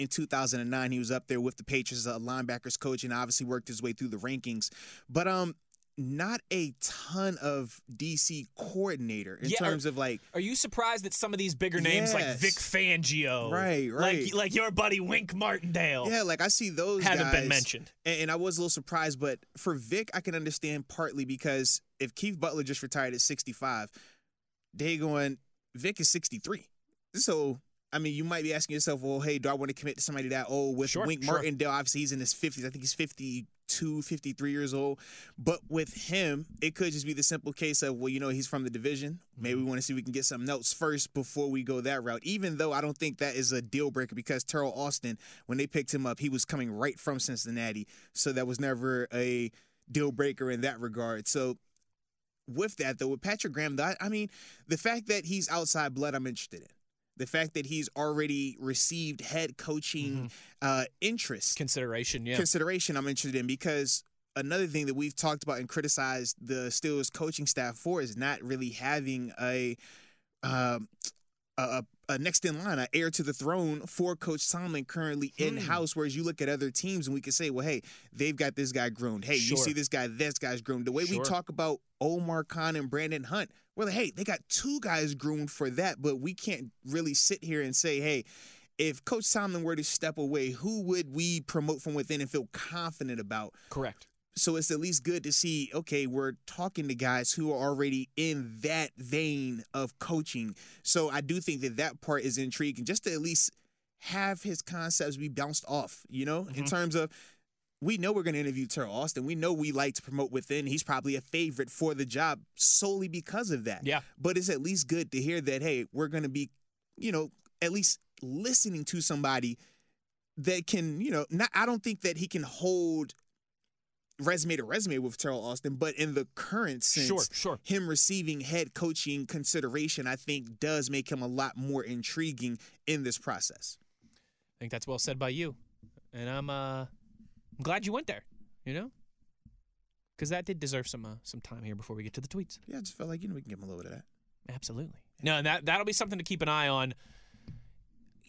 in 2009. He was up there with the Patriots as a linebackers coach and obviously worked his way through the rankings. But um, not a ton of DC coordinator in Yeah, terms of like are you surprised that some of these bigger names like Vic Fangio, Right, like right. like your buddy Wink Martindale, yeah, like I see those haven't guys, been mentioned? And, and I was a little surprised, but for Vic, I can understand partly because if Keith Butler just retired at 65, they going Vic is 63. So I mean, you might be asking yourself, well, hey, do I want to commit to somebody that old? With Sure, Wink sure. Martindale, obviously he's in his 50s. I think he's 52, 53 years old. But with him, it could just be the simple case of, well, you know, he's from the division. Maybe Mm-hmm. we want to see if we can get something else first before we go that route. Even though I don't think that is a deal breaker because Teryl Austin, when they picked him up, he was coming right from Cincinnati. So that was never a deal breaker in that regard. So with that though, with Patrick Graham, I mean, the fact that he's outside blood, I'm interested in. The fact that he's already received head coaching uh, interest Consideration, yeah. consideration, I'm interested in because another thing that we've talked about and criticized the Steelers coaching staff for is not really having a um, a, next in line, an heir to the throne for Coach Tomlin currently in hmm. house. Whereas you look at other teams and we can say, well, hey, they've got this guy groomed. Hey, Sure. you see this guy, this guy's groomed. The way Sure. we talk about Omar Khan and Brandon Hunt, we're like, hey, they got two guys groomed for that, but we can't really sit here and say, hey, if Coach Tomlin were to step away, who would we promote from within and feel confident about? Correct. So it's at least good to see, okay, we're talking to guys who are already in that vein of coaching. So I do think that that part is intriguing, just to at least have his concepts be bounced off, you know, in mm-hmm. terms of we know we're going to interview Teryl Austin. We know we like to promote within. He's probably a favorite for the job solely because of that. Yeah. But it's at least good to hear that, hey, we're going to be, you know, at least listening to somebody that can, you know, not, I don't think that he can hold resume to resume with Teryl Austin, but in the current sense, Sure, sure. him receiving head coaching consideration, I think, does make him a lot more intriguing in this process. I think that's well said by you, and I'm uh, I'm glad you went there. You know, because that did deserve some uh, some time here before we get to the tweets. Yeah, I just felt like you know we can give him a little bit of that. Absolutely. No, and that that'll be something to keep an eye on.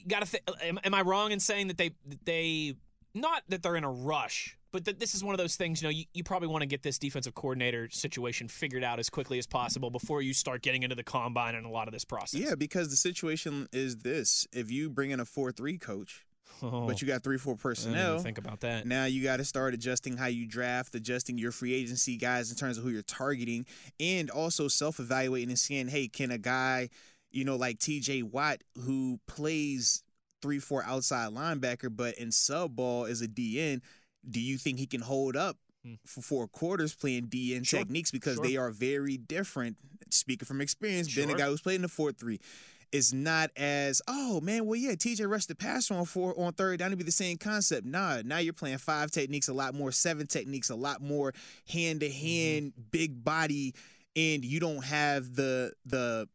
Got to. Th- am, am I wrong in saying that they that they not that they're in a rush, but that this is one of those things. You know, you, you probably want to get this defensive coordinator situation figured out as quickly as possible before you start getting into the combine and a lot of this process. Yeah, because the situation is this: if you bring in a four-three coach, Oh, but you oh. got three-four I didn't personnel, even think about that. Now you got to start adjusting how you draft, adjusting your free agency guys in terms of who you're targeting, and also self-evaluating and seeing, hey, can a guy, you know, like T.J. Watt who plays three, four outside linebacker, but in sub ball is a DN, do you think he can hold up Hmm. for four quarters playing DN Sure, techniques because sure. they are very different. Speaking from experience, being a guy who's played in the four three. Is not as oh man well yeah TJ rushed the passer on four on third down to be the same concept nah now you're playing five techniques a lot more seven techniques a lot more hand to hand big body and you don't have the the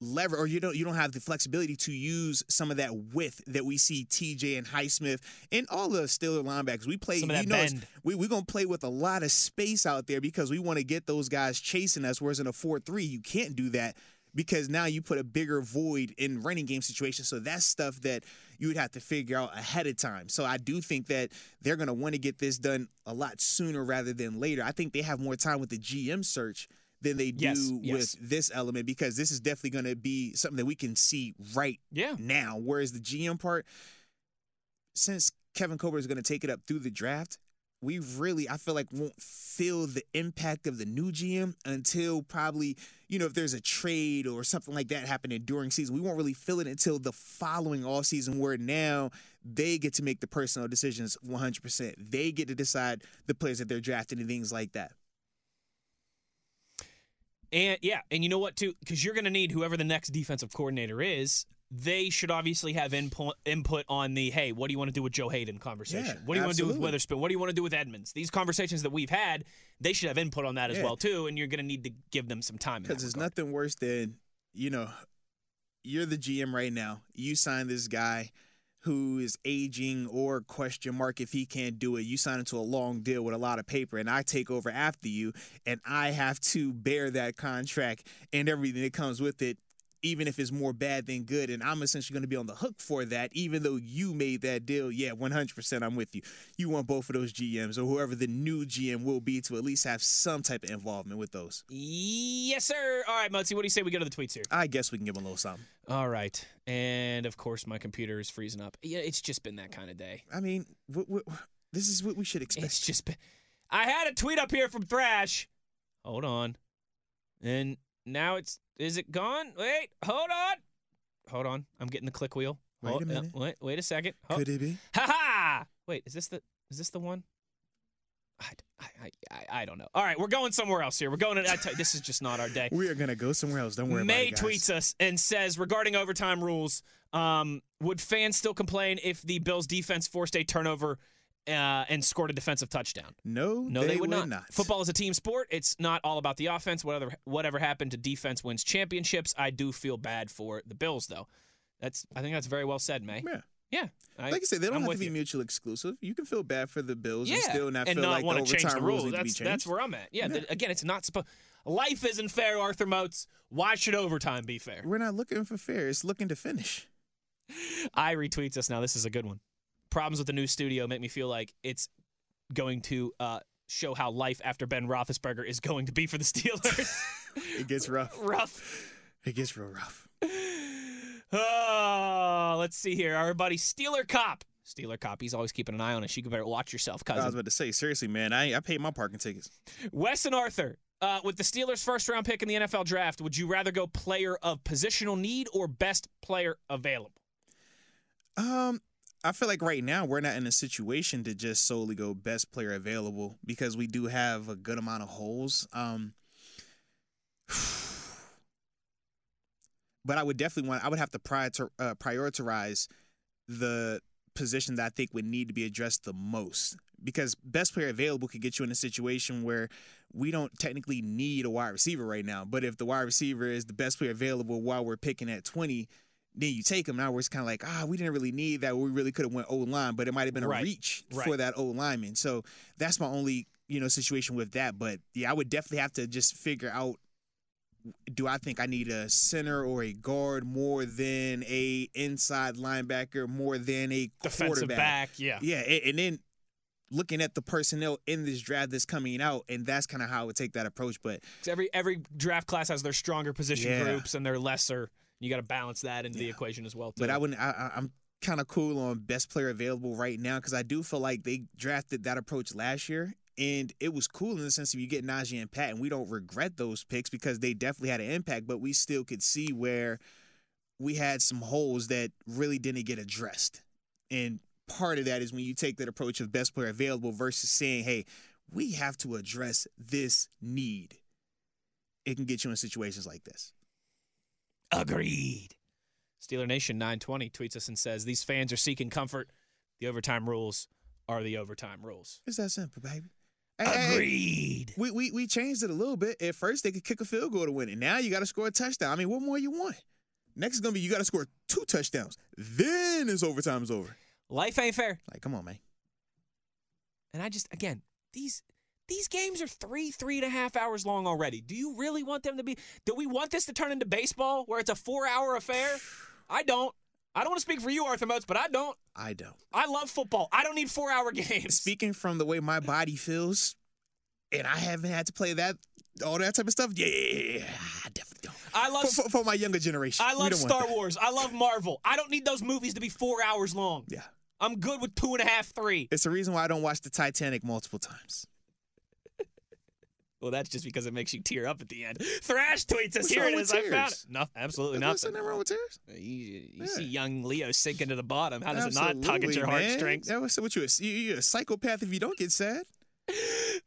lever or you don't you don't have the flexibility to use some of that width that we see TJ and Highsmith and all the Steeler linebackers. We play Some you know we we're gonna play with a lot of space out there because we want to get those guys chasing us. Whereas in a four three, you can't do that because now you put a bigger void in running game situations. So that's stuff that you would have to figure out ahead of time. So I do think that they're gonna want to get this done a lot sooner rather than later. I think they have more time with the GM search than they do Yes, yes. with this element because this is definitely going to be something that we can see right Yeah. now. Whereas the GM part, since Kevin Colbert is going to take it up through the draft, we really, I feel like, won't feel the impact of the new GM until probably, you know, if there's a trade or something like that happening during season, we won't really feel it until the following off season where now they get to make the personal decisions 100%. They get to decide the players that they're drafting and things like that. And yeah, and you know what too? Because you're going to need whoever the next defensive coordinator is. They should obviously have input input on the hey, what do you want to do with Joe Haden conversation? Yeah, what do you want to do with. Witherspoon? What do you want to do with Edmunds? These conversations that we've had, they should have input on that as Yeah. well too. And you're going to need to give them some time. Because there's nothing worse than, you know, you're the GM right now. You sign this guy who is aging or question mark if he can't do it. You sign into a long deal with a lot of paper, and I take over after you, and I have to bear that contract and everything that comes with it. Even if it's more bad than good, and I'm essentially going to be on the hook for that, even though you made that deal. Yeah, 100%, I'm with you. You want both of those GMs or whoever the new GM will be to at least have some type of involvement with those. Yes, sir. All right, Moatsy, what do you say we go to the tweets here? I guess we can give them a little something. All right. And of course, my computer is freezing up. Yeah, it's just been that kind of day. I mean, what, what, this is what we should expect. It's just been. I had a tweet up here from Thrash. Hold on. And now it's. Is it gone? Wait, hold on. Hold on. I'm getting the click wheel. Wait a Hold- uh, minute. wait, wait a second. Oh. Could it be? Ha ha! Wait, is this the is this the one? I, I, I, I don't know. All right, we're going somewhere else here. We're going. To, I tell you, this is just not our day. We are gonna go somewhere else. Don't worry May about it. guys. tweets us and says regarding overtime rules, um, would fans still complain if the Bills defense forced a turnover uh, and scored a defensive touchdown? No, No, they, would, not. not. Football is a team sport. It's not all about the offense. Whatever whatever happened to defense wins championships. I do feel bad for the Bills though. That's I think that's very well said, May. Yeah. Yeah. Like I said, they don't I'm have to be you. mutually exclusive. You can feel bad for the Bills yeah, and still not and feel not like the want to overtime change the rules rules. need to be That's changed. that's where I'm at. Yeah. Yeah. th- again, it's not supposed. Life isn't fair, Arthur Moats. Why should overtime be fair? We're not looking for fair. It's looking to finish. I retweets us now. This is a good one. Problems with the new studio make me feel like it's going to uh, show how life after Ben Roethlisberger is going to be for the Steelers. It gets rough. Rough. It gets real rough. Oh, let's see here. Our buddy Steeler Cop. Steeler Cop. He's always keeping an eye on us. You better watch yourself, because I was about to say, seriously, man, I I paid my parking tickets. Wes and Arthur. Uh, with the Steelers' first round pick in the NFL draft, would you rather go player of positional need or best player available? Um, I feel like right now we're not in a situation to just solely go best player available because we do have a good amount of holes. Um, but I would definitely want. I would have to uh, prioritize the position that I think would need to be addressed the most because best player available could get you in a situation where we don't technically need a wide receiver right now. But if the wide receiver is the best player available while we're picking at twenty, then you take him. Now we're kind of like, ah, we didn't really need that. We really could have went O line, but it might have been a Right. reach Right. for that O lineman. So that's my only you know situation with that. But yeah, I would definitely have to just figure out. Do I think I need a center or a guard more than a inside linebacker, more than a Defensive quarterback? back, yeah. Yeah, and then looking at the personnel in this draft that's coming out, and that's kind of how I would take that approach. But every every draft class has their stronger position Yeah. groups and their lesser. You got to balance that into the equation as well. Too. but I wouldn't. I, I, I'm kind of cool on best player available right now because I do feel like they drafted that approach last year. And it was cool in the sense of you get Najee and Pat, and we don't regret those picks because they definitely had an impact. But we still could see where we had some holes that really didn't get addressed. And part of that is when you take that approach of best player available versus saying, hey, we have to address this need. It can get you in situations like this. Agreed. Steeler Nation 920 tweets us and says these fans are seeking comfort. The overtime rules are the overtime rules. It's that simple, baby. Hey, hey, hey, Agreed. we, we we changed it a little bit. At first, they could kick a field goal to win it. Now you got to score a touchdown. I mean, what more you want? Next is gonna be you got to score two touchdowns. Then it's overtime is over. Life ain't fair. Like, come on, man. And I just again these these games are three three and a half hours long already. Do you really want them to be? Do we want this to turn into baseball where it's a four hour affair? I don't. I don't want to speak for you, Arthur Moats, but I don't. I don't. I love football. I don't need four hour games. Speaking from the way my body feels, and I haven't had to play that all that type of stuff. Yeah, I definitely don't. I love For, for, for my younger generation, I love Star. Wars. I love Marvel. I don't need those movies to be four hours long. Yeah, I'm good with two and a half, three. it's the reason why I don't watch the Titanic multiple times. Well, that's just because it makes you tear up at the end. Thrash tweets us. What's Here it with. I found it. No, absolutely There's nothing. wrong with tears. You, you Yeah. see young Leo sinking to the bottom. How does it not tug at your man. heartstrings? That was what you- you're a psychopath if you don't get sad.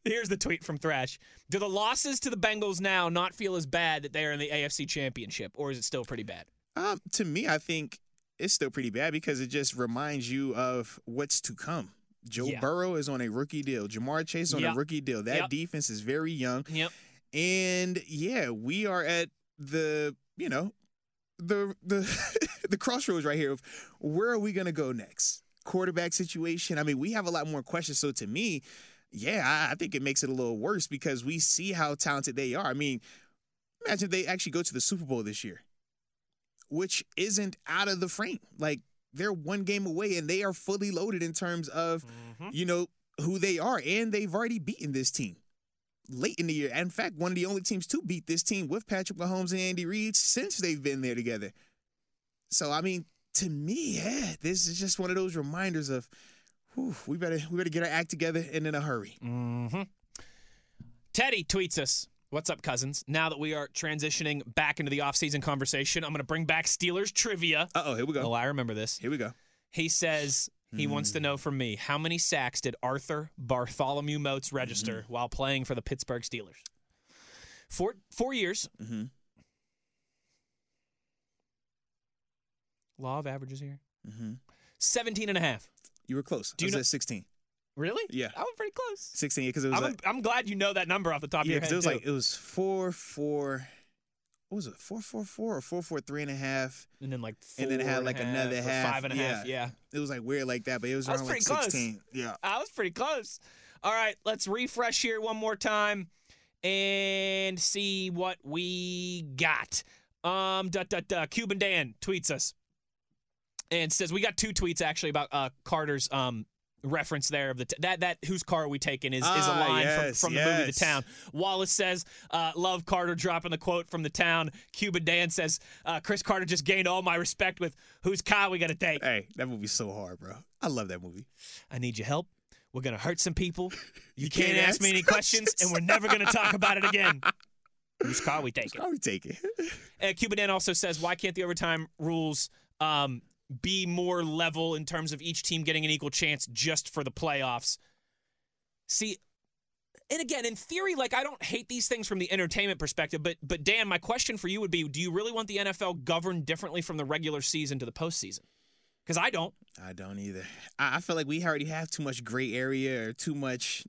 Here's the tweet from Thrash. Do the losses to the Bengals now not feel as bad that they are in the AFC Championship, or is it still pretty bad? Um, to me, I think it's still pretty bad because it just reminds you of what's to come. Joe Yeah. Burrow is on a rookie deal. Ja'Marr Chase is on Yep. a rookie deal. That Yep. defense is very young. Yep. And yeah, we are at the, you know, the the the crossroads right here of where are we gonna go next? Quarterback situation. I mean, we have a lot more questions. So to me, yeah, I, I think it makes it a little worse because we see how talented they are. I mean, imagine if they actually go to the Super Bowl this year, which isn't out of the frame. Like they're one game away and they are fully loaded in terms of, you know, who they are. And they've already beaten this team late in the year. In fact, one of the only teams to beat this team with Patrick Mahomes and Andy Reid since they've been there together. So I mean, to me, yeah, this is just one of those reminders of, whew, we better we better get our act together and in a hurry. Mm-hmm. Teddy tweets us. What's up, cousins? Now that we are transitioning back into the offseason conversation, I'm going to bring back Steelers trivia. Uh oh, here we go. Oh, I remember this. Here we go. He says he wants to know from me how many sacks did Arthur Bartholomew Moats register while playing for the Pittsburgh Steelers? Four four years. Mm-hmm. Law of averages here. Mm-hmm. 17 and a half. You were close. Do you was know- at 16. Really? Yeah. I was pretty close. 16 because it was I'm, like, I'm glad you know that number off the top yeah, of your because head. it was too. like it was four four. What was it? Four four four or four four three and a half. and then like four and then it had like half another half. five and a half. Yeah. Yeah. It was like weird like that, but it was around like pretty close. 16. Yeah. I was pretty close. All right, let's refresh here one more time and see what we got. Um, da, da, da. Cuban Dan tweets us and says we got two tweets actually about uh, Carter's um reference there of the t- that that whose car are we taking is, is a Ah, line yes, from, from the movie The. Town. Wallace says, uh, "Love Carter dropping the quote from The Town." Cuban Dan says, uh, "Chris Carter just gained all my respect with whose car we gonna take." Hey, that movie's so hard, bro. I love that movie. I need your help. We're gonna hurt some people. You, You can't, can't ask me any questions, and we're never gonna talk about it again. Whose car we taking? I'll be taking. Uh, Cuban Dan also says, why can't the overtime rules um, be more level in terms of each team getting an equal chance just for the playoffs? See, and again, in theory, like I don't hate these things from the entertainment perspective, but but Dan, my question for you would be: Do you really want the NFL governed differently from the regular season to the postseason? Because I don't. I don't either. I, I feel like we already have too much gray area or too much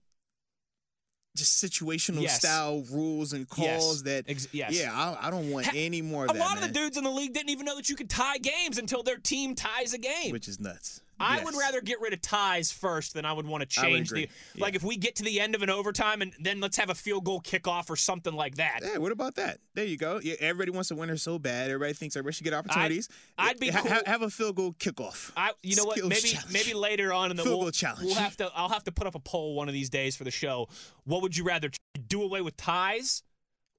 just situational Yes. style rules and calls that. Ex- yes. Yeah, I, I don't want Ha- any more of A that. lot of the dudes in the league didn't even know that you could tie games until their team ties a game. which is nuts. I Yes. would rather get rid of ties first than I would want to change the agree. like Yeah. if we get to the end of an overtime and then let's have a field goal kickoff or something like that. Yeah, what about that? There you go. Yeah, everybody wants to win her so bad. Everybody thinks everybody should get opportunities. I'd be Ha- cool- have a field goal kickoff. I, you know what? Maybe challenge. maybe later on in the Field we'll, goal challenge. we'll have to. I'll have to put up a poll one of these days for the show. What would you rather do away with ties,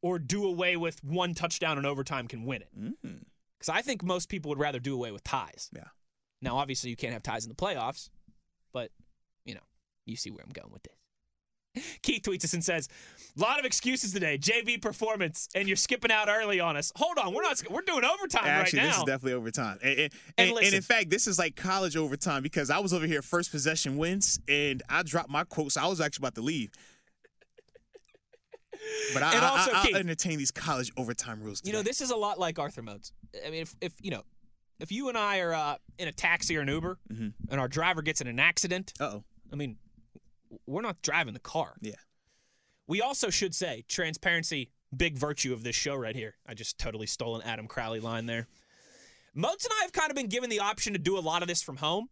or do away with one touchdown in overtime can win it? Mm. Because I think most people would rather do away with ties. Yeah. Now, obviously, you can't have ties in the playoffs, but you know, you see where I'm going with this. Keith tweets us and says, "A lot of excuses today. JV performance, and you're skipping out early on us. Hold on, we're not. We're doing overtime Actually, right this is definitely overtime. And, and, And and, and in fact, this is like college overtime because I was over here first possession wins and I dropped my quotes. so I was actually about to leave. But I, And I, also, I, Keith- will entertain these college overtime rules. You know, this is a lot like Arthur Moats. I mean, if, if you know, if you and I are uh, in a taxi or an Uber, Mhm. and our driver gets in an accident, oh. I mean, we're not driving the car. Yeah. We also should say transparency, big virtue of this show right here. I just totally stole an Adam Crowley line there. Moats and I have kind of been given the option to do a lot of this from home,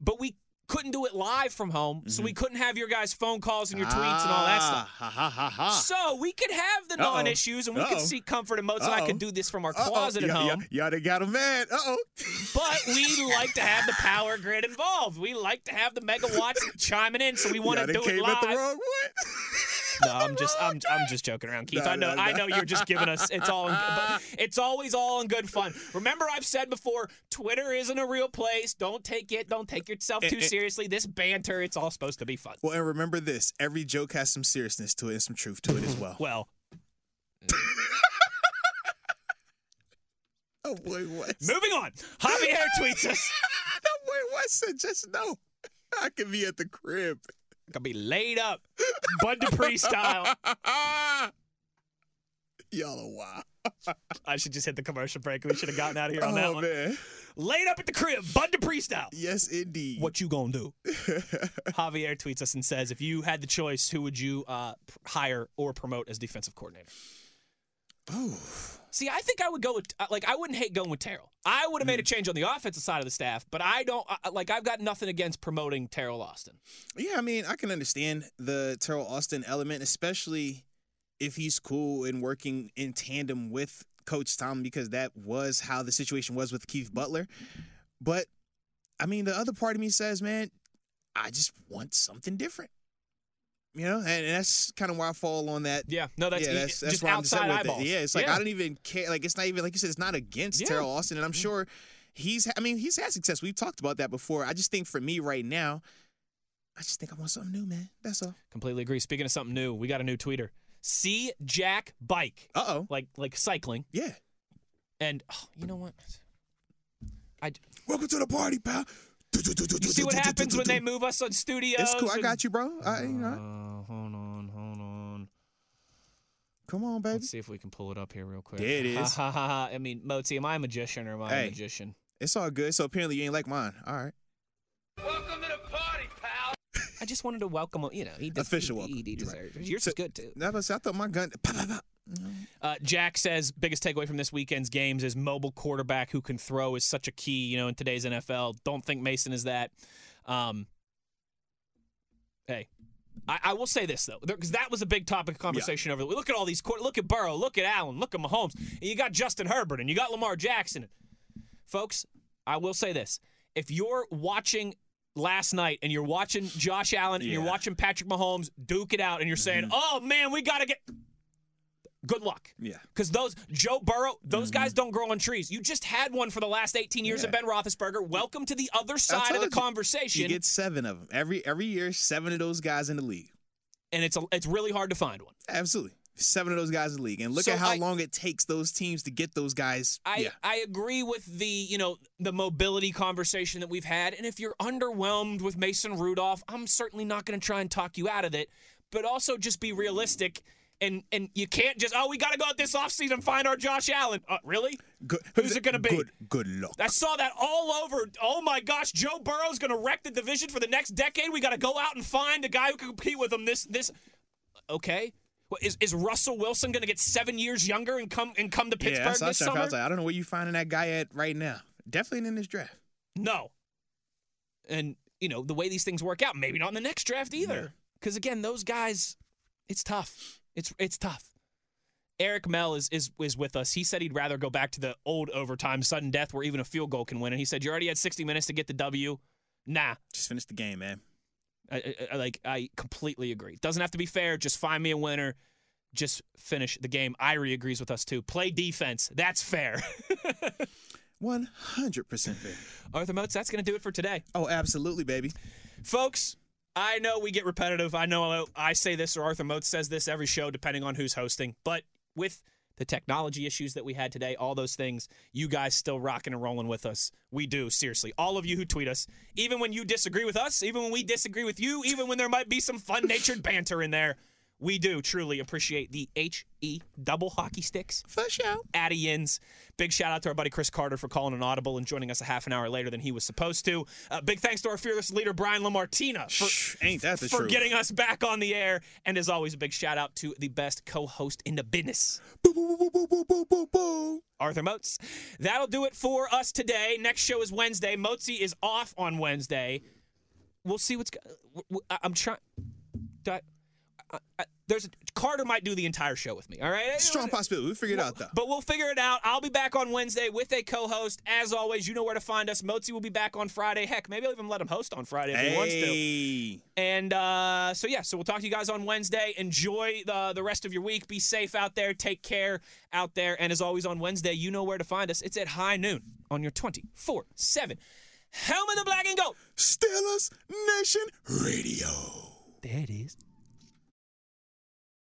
but we couldn't do it live from home, so we couldn't have your guys' phone calls and your tweets and all that stuff. Mm-hmm. Ah, Ha ha ha ha. So we could have the non-issues, and we could Uh-oh. seek comfort. And I Uh-oh. could do this from our Uh-oh. closet at Y'all- home. Y'all, y'all got a man. Uh oh. But we like to have the power grid involved. We like to have the megawatts chiming in, so we want to do it live. at the wrong one. No, I'm just I'm I'm just joking around, Keith. No, I know no, I know you're just giving us it's all in, it's always all in good fun. Remember I've said before, Twitter isn't a real place. Don't take it, don't take yourself eh, too And- and- seriously. This banter, it's all supposed to be fun. Well, and remember this: every joke has some seriousness to it and some truth to it as well. Well, oh boy, what? moving on. Javier tweets us. that boy West said, "Just know, I could be at the crib." Gonna be laid up, Bud Dupree style. Y'all are wild. I should just hit the commercial break. We should have gotten out of here on that Oh one. man, Laid up at the crib, Bud Dupree style. yes indeed. What you gonna do? Javier tweets us and says, if you had the choice, who would you uh, hire or promote as defensive coordinator? Oh, See, I think I would go with uh, like I wouldn't hate going with Teryl. I would have made a change on the offensive side of the staff, but I don't uh, like. I've got nothing against promoting Teryl Austin. yeah. I mean, I can understand the Teryl Austin element, especially if he's cool and working in tandem with Coach Tom, because that was how the situation was with Keith Butler. But I mean, the other part of me says, man, I just want something different. You know, and, and that's kind of why I fall on that. Yeah, no, that's, yeah, that's, that's just why I'm upset outside eyeballs. It. Yeah, it's like yeah. I don't even care. Like it's not even like you said. It's not against Yeah. Teryl Austin, and I'm sure he's. I mean, he's had success. We've talked about that before. I just think for me right now, I just think I want something new, man. That's all. completely agree. Speaking of something new, we got a new tweeter. See Jack Bike, Uh oh. like like cycling, Yeah. and oh, you know what? I Welcome to the party, pal. You see what happens when they move us on studios. It's cool. I and- got you, bro. I, you know, Uh, hold on, hold on. come on, baby. Let's see if we can pull it up here real quick. There it is. Ha, ha, ha, ha. I mean, Moti, am I a magician or am I Hey. a magician? It's all good. So apparently you ain't like mine. All right. Welcome to the party, pal. I just wanted to welcome him. You know, he des- Official he, welcome. he, he You're right. deserves it. Yours So- is good too. That was, I thought my gun. Pop, pop, pop. Uh, Jack says biggest takeaway from this weekend's games is mobile quarterback who can throw is such a key. You know, in today's NFL, don't think Mason is that. Um, hey, I, I will say this though, because that was a big topic of conversation over. The, look at all these. Look at Burrow. Look at Allen. Look at Mahomes. And you got Justin Herbert and you got Lamar Jackson. Folks, I will say this: if you're watching last night and you're watching Josh Allen and you're watching Patrick Mahomes duke it out, and you're saying, "Oh man, we got to get." Good luck. Yeah. Because those Joe Burrow, those guys mm-hmm. don't grow on trees. You just had one for the last 18 years of Ben Roethlisberger. Welcome to the other side of the you. conversation. You get seven of them every every year. Seven of those guys in the league. and it's a, it's really hard to find one. Absolutely. Seven of those guys in the league. And look So at how I- long it takes those teams to get those guys. I, yeah. I agree with the you know the mobility conversation that we've had, and if you're underwhelmed with Mason Rudolph, I'm certainly not going to try and talk you out of it, but also just be realistic. And and you can't just oh we got to go out this offseason find our Josh Allen. Uh, really? Good, Who's it gonna be? Good, good luck. I saw that all over. Oh my gosh, Joe Burrow's going to wreck the division for the next decade. We got to go out and find a guy who can compete with him. This this okay. Is is Russell Wilson going to get seven years younger and come and come to yeah, Pittsburgh what I this said. I summer? was like, I don't know where you finding that guy at right now. Definitely in this draft. No. And, you know, the way these things work out, maybe not in the next draft either. Because again, those guys, it's tough. It's it's tough. Eric Mell is, is is with us. He said he'd rather go back to the old overtime sudden death where even a field goal can win. And he said, You already had 60 minutes to get the W. Nah. Just finish the game, man. I, I, I- like I completely agree. Doesn't have to be fair. Just find me a winner. Just finish the game. Irie agrees with us too. Play defense. That's fair. One hundred percent fair. Arthur Moats, that's going to do it for today. Oh, absolutely, baby. Folks, I know we get repetitive. I know I say this or Arthur Moats says this every show, depending on who's hosting. But with the technology issues that we had today, all those things, you guys still rocking and rolling with us. We do, seriously. All of you who tweet us, even when you disagree with us, even when we disagree with you, even when there might be some fun natured banter in there, We do truly appreciate the HE double hockey sticks. For sure. Addy Yins. Big shout out to our buddy Chris Carter for calling an audible and joining us a half an hour later than he was supposed to. Uh, big thanks to our fearless leader Brian Lamartina for, Shh, ain't that the for truth? getting us back on the air. And as always, a big shout out to the best co-host in the business. Boo, boo, boo. Arthur Moats. That'll do it for us today. Next show is Wednesday. Moatsy is off on Wednesday. We'll see what's. go- w- w- I- I'm trying. I, I, there's a, Carter might do the entire show with me. All right. Strong possibility. We'll figure it out though. But we'll figure it out. I'll be back on Wednesday with a co-host. As always, you know where to find us. Moatsy will be back on Friday. Heck, maybe I'll even let him host on Friday if he wants to. And uh, so yeah, so we'll talk to you guys on Wednesday. Enjoy the the rest of your week. Be safe out there. Take care out there. And as always on Wednesday, you know where to find us. It's at high noon on your 24/7 Helm of the Black and Gold. Steelers Nation Radio. There it is.